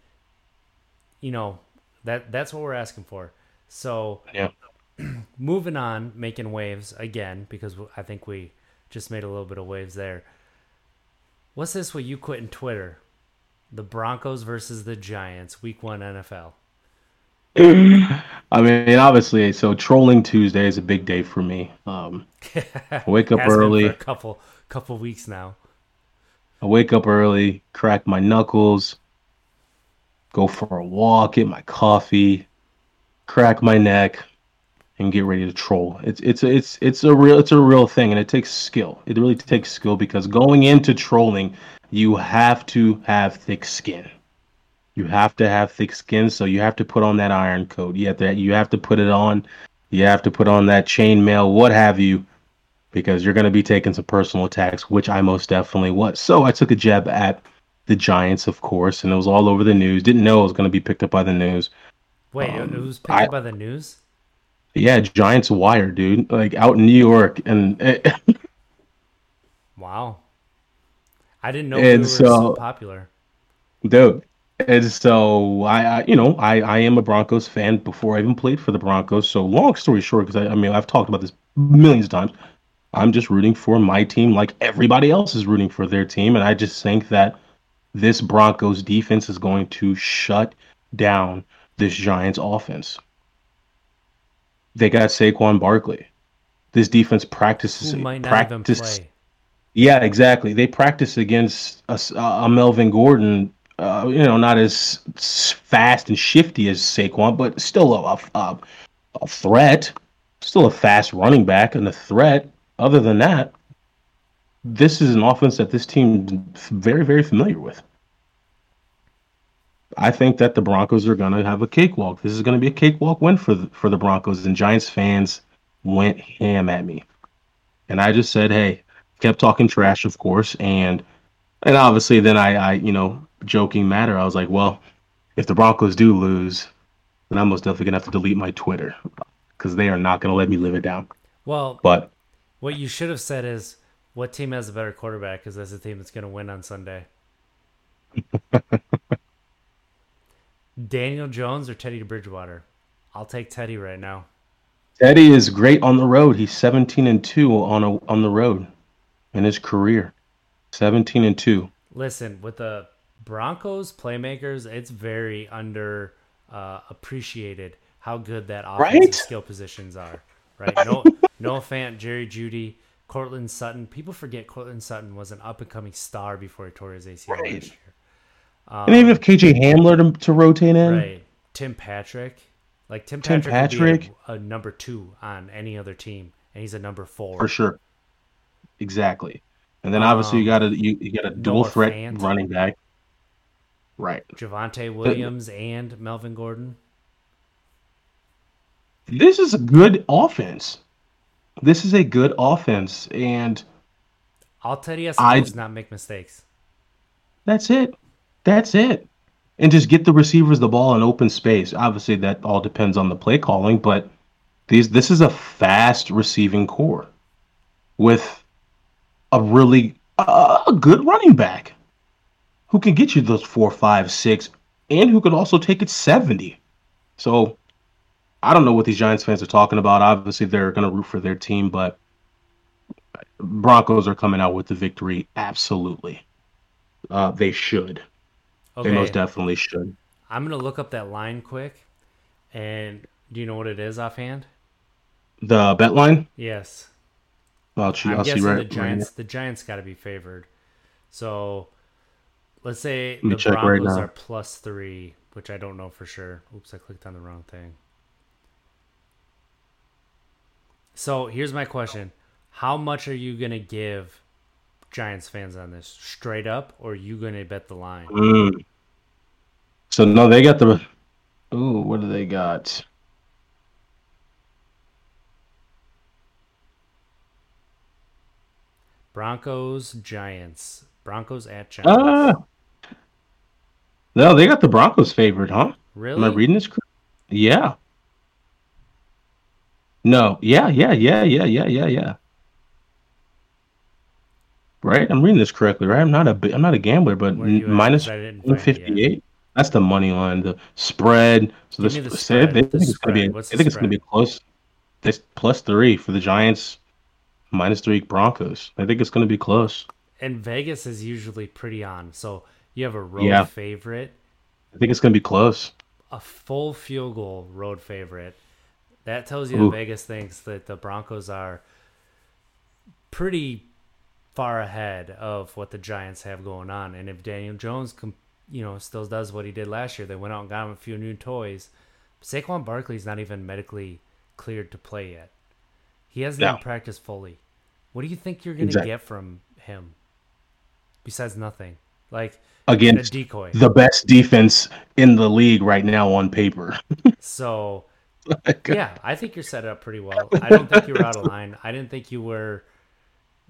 you know, that that's what we're asking for. So Yeah, moving on, making waves again because I think we just made a little bit of waves there. What's this? What you quitting Twitter? The Broncos versus the Giants, Week One NFL. I mean, obviously, so trolling Tuesday is a big day for me. Um, wake up early. a couple couple weeks now. I wake up early, crack my knuckles, go for a walk, get my coffee, crack my neck, and get ready to troll. It's it's it's it's a real it's a real thing, and it takes skill. It really takes skill because going into trolling, you have to have thick skin. You have to have thick skin, so you have to put on that iron coat. You have to you have to put it on. You have to put on that chainmail, what have you, because you're going to be taking some personal attacks, which I most definitely was. So I took a jab at the Giants, of course, and it was all over the news. Didn't know it was going to be picked up by the news. Wait, Um, it was picked I- up by the news? Yeah, Giants Wire, dude, like out in New York, and Wow. I didn't know And we were so, so- popular. dude. And so I, I, you know, I, I am a Broncos fan before I even played for the Broncos. So long story short, because I, I mean, I've talked about this millions of times. I'm just rooting for my team, like everybody else is rooting for their team, and I just think that this Broncos defense is going to shut down this Giants offense. They got Saquon Barkley. This defense practices Who might practice play. Yeah, exactly. They practice against a, a Melvin Gordon, uh, you know, not as fast and shifty as Saquon, but still a, a, a threat. Still a fast running back and a threat. Other than that, this is an offense that this team very, very familiar with. I think that the Broncos are going to have a cakewalk. This is going to be a cakewalk win for the, for the Broncos, and Giants fans went ham at me. And I just said, hey, kept talking trash, of course, and and obviously then I, I you know, joking matter, I was like, well, if the Broncos do lose, then I'm most definitely gonna have to delete my Twitter because they are not gonna let me live it down. Well, But what you should have said is, what team has a better quarterback? Because that's the team that's going to win on Sunday. Daniel Jones or Teddy Bridgewater? I'll take Teddy right now. Teddy is great on the road. He's 17 and two on a on the road in his career. 17 and two. Listen, with the Broncos playmakers, it's very under uh, appreciated how good that offensive Right? skill positions are. Right? No, Noah Fant, Jerry Jeudy, Courtland Sutton. People forget Courtland Sutton was an up and coming star before he tore his ACL Right. Year. and even if KJ Hamler to, to rotate in, Right. Tim Patrick. Like Tim Patrick, would be Patrick. a, a number two on any other team, and he's a number four. for sure. Exactly. And then obviously you Um, got a you, you got a dual Noah threat Fant. running back. Right. Javonte Williams and Melvin Gordon. This is a good offense. This is a good offense, and I'll tell you, I- do not make mistakes. that's it. That's it. And just get the receivers the ball in open space. Obviously, that all depends on the play calling, but these this is a fast receiving corps with a really uh, a good running back who can get you those four, five, six, and who could also take it seventy. So I don't know what these Giants fans are talking about. Obviously, they're going to root for their team, but Broncos are coming out with the victory. Absolutely, uh, they should. Okay, They most definitely should. I'm gonna look up that line quick. And do you know what it is offhand? The bet line. Yes, I'll, see- I'm I'll see right. the right Giants. The Giants got to be favored. So let's say me the check right Broncos are plus three, which I don't know for sure. Oops, I clicked on the wrong thing. So here's my question: How much are you gonna give Giants fans on this? Straight up, or are you gonna bet the line? Mm. So no, they got the. Ooh, what do they got? Broncos, Giants. Broncos at Giants. Ah. No, they got the Broncos favored, huh? really? Am I reading this? Yeah. No. Yeah. Yeah. Yeah. Yeah. Yeah. Yeah. Yeah. Right. I'm reading this correctly, right? I'm not a. I'm not a gambler, but Where you at? minus 'Cause I didn't find it yet. 158. That's the money line. The spread. So the, the spread, They the think be. spread. What's I the think it's gonna be close. This plus three for the Giants. Minus three Broncos. I think it's gonna be close. And Vegas is usually pretty on. So you have a road Yeah. favorite, I think it's gonna be close. a full field goal road favorite. That tells you Ooh. that Vegas thinks that the Broncos are pretty far ahead of what the Giants have going on. And if Daniel Jones, you know, still does what he did last year, they went out and got him a few new toys. Saquon Barkley's not even medically cleared to play yet. He hasn't No. even practiced fully. What do you think you're going to Exactly. get from him? Besides nothing, like Against a decoy. the best defense in the league right now on paper. So uh, yeah, I think you're set up pretty well. I don't think you were out of line. I didn't think you were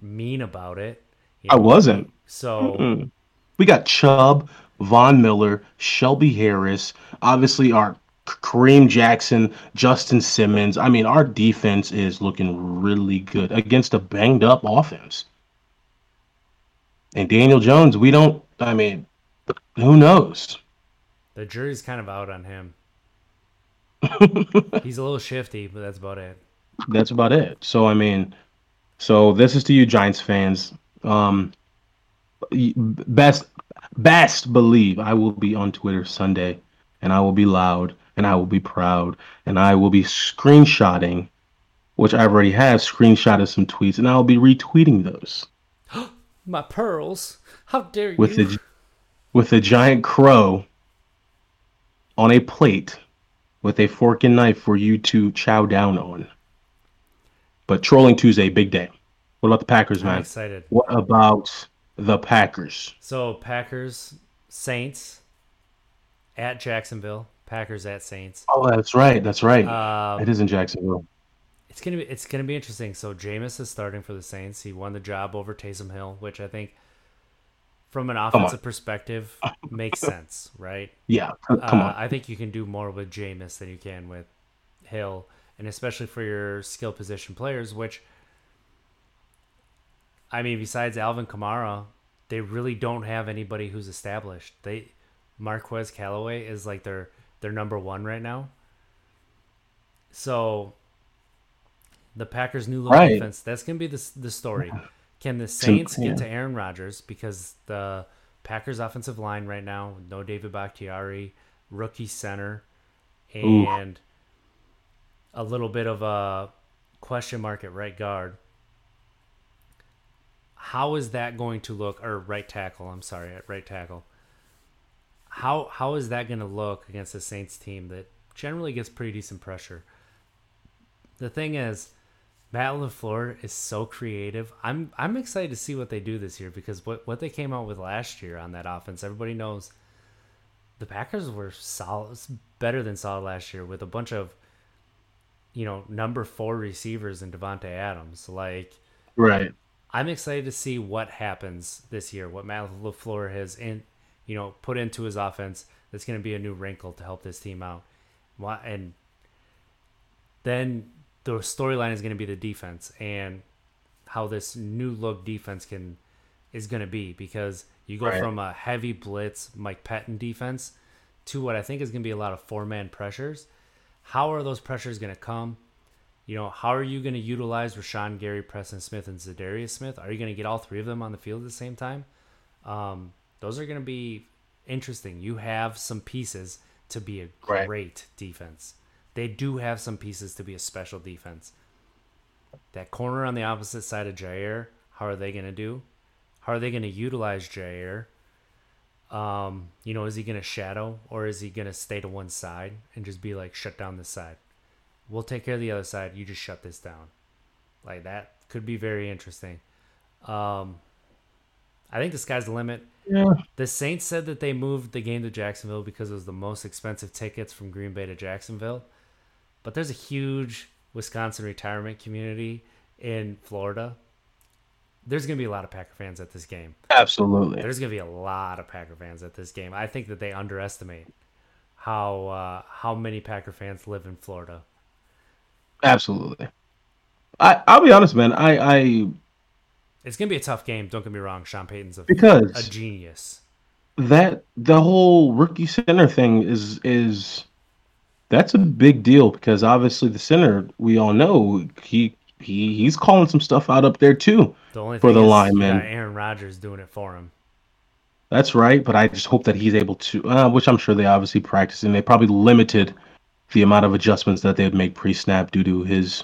mean about it. you I wasn't. So Mm. We got Chubb, Von Miller, Shelby Harris, obviously our Kareem Jackson, Justin Simmons. I mean, our defense is looking really good against a banged up offense. And Daniel Jones, we don't, I mean, who knows? the jury's kind of out on him. He's a little shifty, but that's about it. That's about it. So, I mean, so this is to you, Giants fans. Um, best, best believe I will be on Twitter Sunday, and I will be loud, and I will be proud, and I will be screenshotting, which I already have screenshotted some tweets, and I will be retweeting those My pearls. How dare you? with the with a giant crow on a plate with a fork and knife for you to chow down on. But trolling Tuesday, big day. What about the Packers, I'm man? excited. What about the Packers? So Packers, Saints at Jacksonville. Packers at Saints. Oh, that's right. That's right. Um, it is in Jacksonville. It's gonna be it's gonna be interesting. So Jameis is starting for the Saints. He won the job over Taysom Hill, which I think, from an offensive perspective, makes sense, right? Yeah, come Uh, on. I think you can do more with Jameis than you can with Hill, and especially for your skill position players. Which, I mean, besides Alvin Kamara, they really don't have anybody who's established. They Marquez Callaway is like their their number one right now. So, the Packers' new look Right. defense. That's gonna be the the story. Can the Saints get to Aaron Rodgers because the Packers' offensive line right now, no David Bakhtiari, rookie center, Ooh. A little bit of a question mark at right guard. How is that going to look? Or right tackle? I'm sorry, at right tackle. How how is that going to look against the Saints team that generally gets pretty decent pressure? The thing is, Matt LaFleur is so creative. I'm I'm excited to see what they do this year because what what they came out with last year on that offense, everybody knows the Packers were solid, better than solid last year with a bunch of you know number four receivers in Davante Adams. Like Right. I'm excited to see what happens this year. What Matt LaFleur has in you know put into his offense that's going to be a new wrinkle to help this team out. Why and then the storyline is going to be the defense and how this new look defense can is going to be because you go Right. from a heavy blitz Mike Pettine defense to what I think is going to be a lot of four man pressures. How are those pressures going to come? You know, how are you going to utilize Rashan Gary, Preston Smith, and Za'Darius Smith? Are you going to get all three of them on the field at the same time? Um, those are going to be interesting. You have some pieces to be a Right. great defense. They do have some pieces to be a special defense. That corner on the opposite side of Jaire, how are they going to do? How are they going to utilize Jaire? Um, you know, is he going to shadow or is he going to stay to one side and just be like, shut down this side? We'll take care of the other side. You just shut this down. Like that could be very interesting. Um, I think the sky's the limit. Yeah. The Saints said that they moved the game to Jacksonville because it was the most expensive tickets from Green Bay to Jacksonville. But there's a huge Wisconsin retirement community in Florida. There's going to be a lot of Packer fans at this game. Absolutely. There's going to be a lot of Packer fans at this game. I think that they underestimate how uh, how many Packer fans live in Florida. Absolutely. I I'll be honest, man. I I It's going to be a tough game. Don't get me wrong. Sean Payton's a, because a genius. that the whole rookie center thing is is that's a big deal because obviously the center we all know he he he's calling some stuff out up there too. The only For the is, linemen. got Aaron Rodgers doing it for him. That's right, but I just hope that he's able to, uh, which I'm sure they obviously practice, and they probably limited the amount of adjustments that they'd make pre-snap due to his,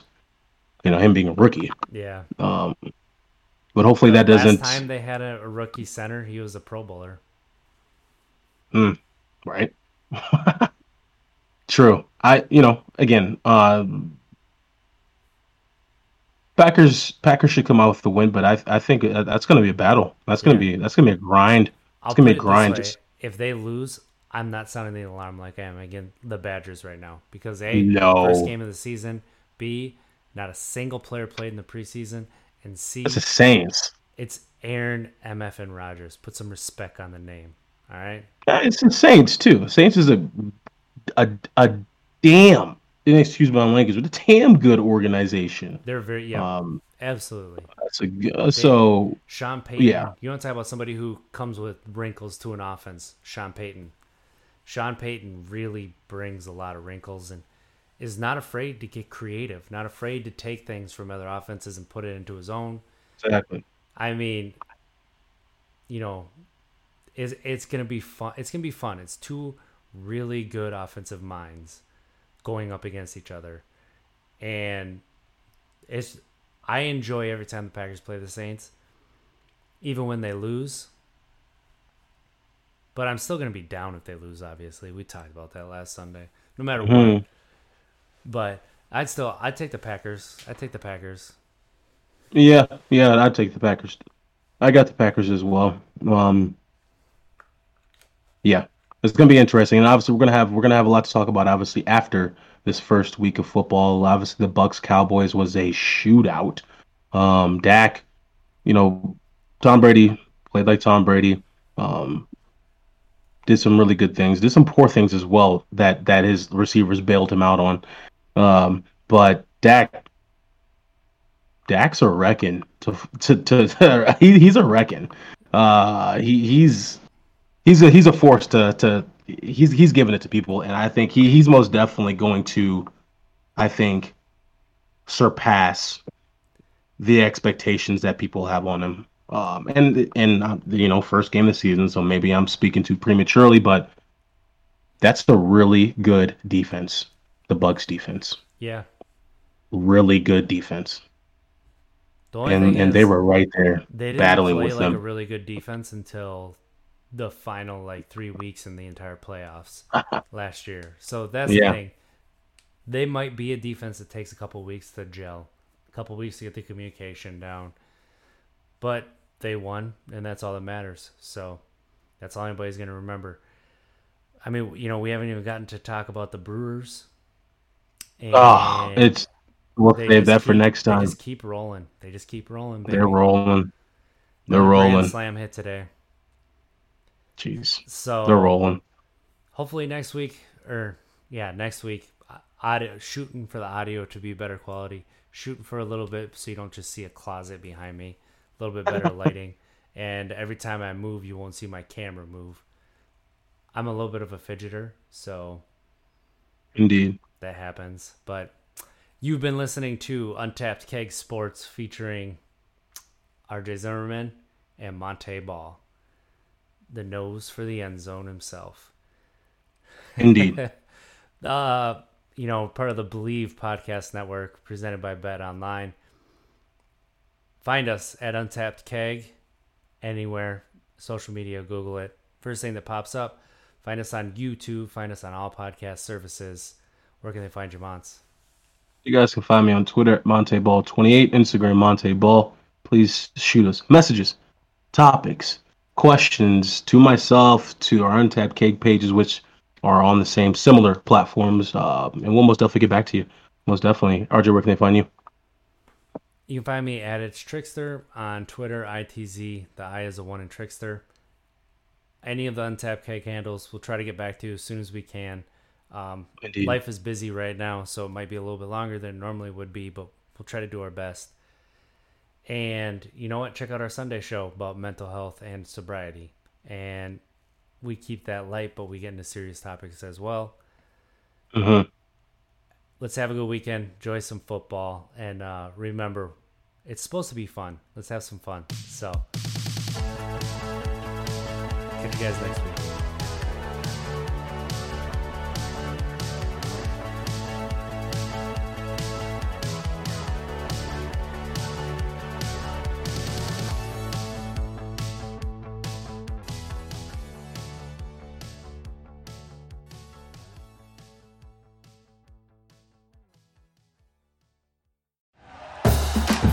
you know, him being a rookie. Yeah. Um, but hopefully that doesn't. Last time they had a, a rookie center, he was a Pro Bowler. Mm, right. True. I you know again. Uh, Packers Packers should come out with the win, but I I think uh, that's going to be a battle. That's going to Yeah. be that's going to be a grind. I'll It's going to be a grind. Just If they lose, I'm not sounding the alarm like I am against the Badgers right now because a No. first game of the season, b not a single player played in the preseason, and c it's the Saints. it's Aaron MF and Rodgers. Put some respect on the name. All right. Yeah, It's the Saints too. Saints is a a a damn. Excuse my language, but a damn good organization. They're very yeah, Um, absolutely. that's a g- uh, so Sean Payton. Yeah. You want to talk about somebody who comes with wrinkles to an offense? Sean Payton. Sean Payton really brings a lot of wrinkles and is not afraid to get creative, not afraid to take things from other offenses and put it into his own. exactly. I mean, you know, it's, it's gonna be fun. It's gonna be fun. It's two really good offensive minds going up against each other, and it's. I enjoy every time the Packers play the Saints, even when they lose. But I'm still gonna be down if they lose. Obviously, we talked about that last Sunday. No matter what. Mhm. But I'd still I'd take the Packers. I'd take the Packers. Yeah, yeah, I'd take the Packers. I got the Packers as well. Um, yeah, it's gonna be interesting, and obviously we're gonna have we're gonna have a lot to talk about. Obviously, after this first week of football, obviously the Bucs Cowboys was a shootout. Um, Dak, you know, Tom Brady played like Tom Brady. Um, did some really good things. Did some poor things as well that that his receivers bailed him out on. Um, but Dak Dak's a wrecking. To to to he, he's a wrecking. Uh, he he's he's a he's a force to to he's he's giving it to people, and I think he he's most definitely going to, I think, surpass the expectations that people have on him. Um, and and uh, you know, first game of the season, so maybe I'm speaking too prematurely, but that's a really good defense. The Bucs defense, Yeah. really good defense The and and they were right there they didn't battling play with like a them. really good defense until the final like three weeks in the entire playoffs last year. So that's Yeah. the thing. They might be a defense that takes a couple weeks to gel, a couple weeks to get the communication down, but they won, and that's all that matters. So that's all anybody's gonna remember. I mean, you know, we haven't even gotten to talk about the Brewers. Oh, it's we'll save that for keep- next They time. just keep rolling. They just keep rolling. They're rolling. They're grand rolling. Slam hit today. Jeez, So they're rolling. hopefully next week, or yeah, next week, audio shooting for the audio to be better quality. Shooting for a little bit so you don't just see a closet behind me. A little bit better lighting, and every time I move, you won't see my camera move. I'm a little bit of a fidgeter, so Indeed. that happens. But you've been listening to Untapped Keg Sports featuring RJ Zimmerman and Monte Ball, the nose for the end zone himself. Indeed. uh, you know, part of the Bleav Podcast Network presented by Bet Online. Find us at Untapped Keg anywhere, social media, Google it. First thing that pops up. Find us on YouTube. Find us on all podcast services. Where can they find you, Mons? you guys can find me on Twitter at MonteBall28, Instagram MonteBall. Please shoot us messages, topics, questions to myself, to our Untapped Keg pages, which are on the same similar platforms. Uh, and we'll most definitely get back to you. Most definitely. RJ, where can they find you? You can find me at It's Trickster on Twitter, ITZ. The I is a one in Trickster. Any of the untapped keg handles, we'll try to get back to you as soon as we can. Um, Indeed. life is busy right now, so it might be a little bit longer than it normally would be, but we'll try to do our best. And you know what? Check out our Sunday show about mental health and sobriety. And we keep that light, but we get into serious topics as well. Mhm. Let's have a good weekend. Enjoy some football. And uh, remember, it's supposed to be fun. Let's have some fun. So, catch you guys next week.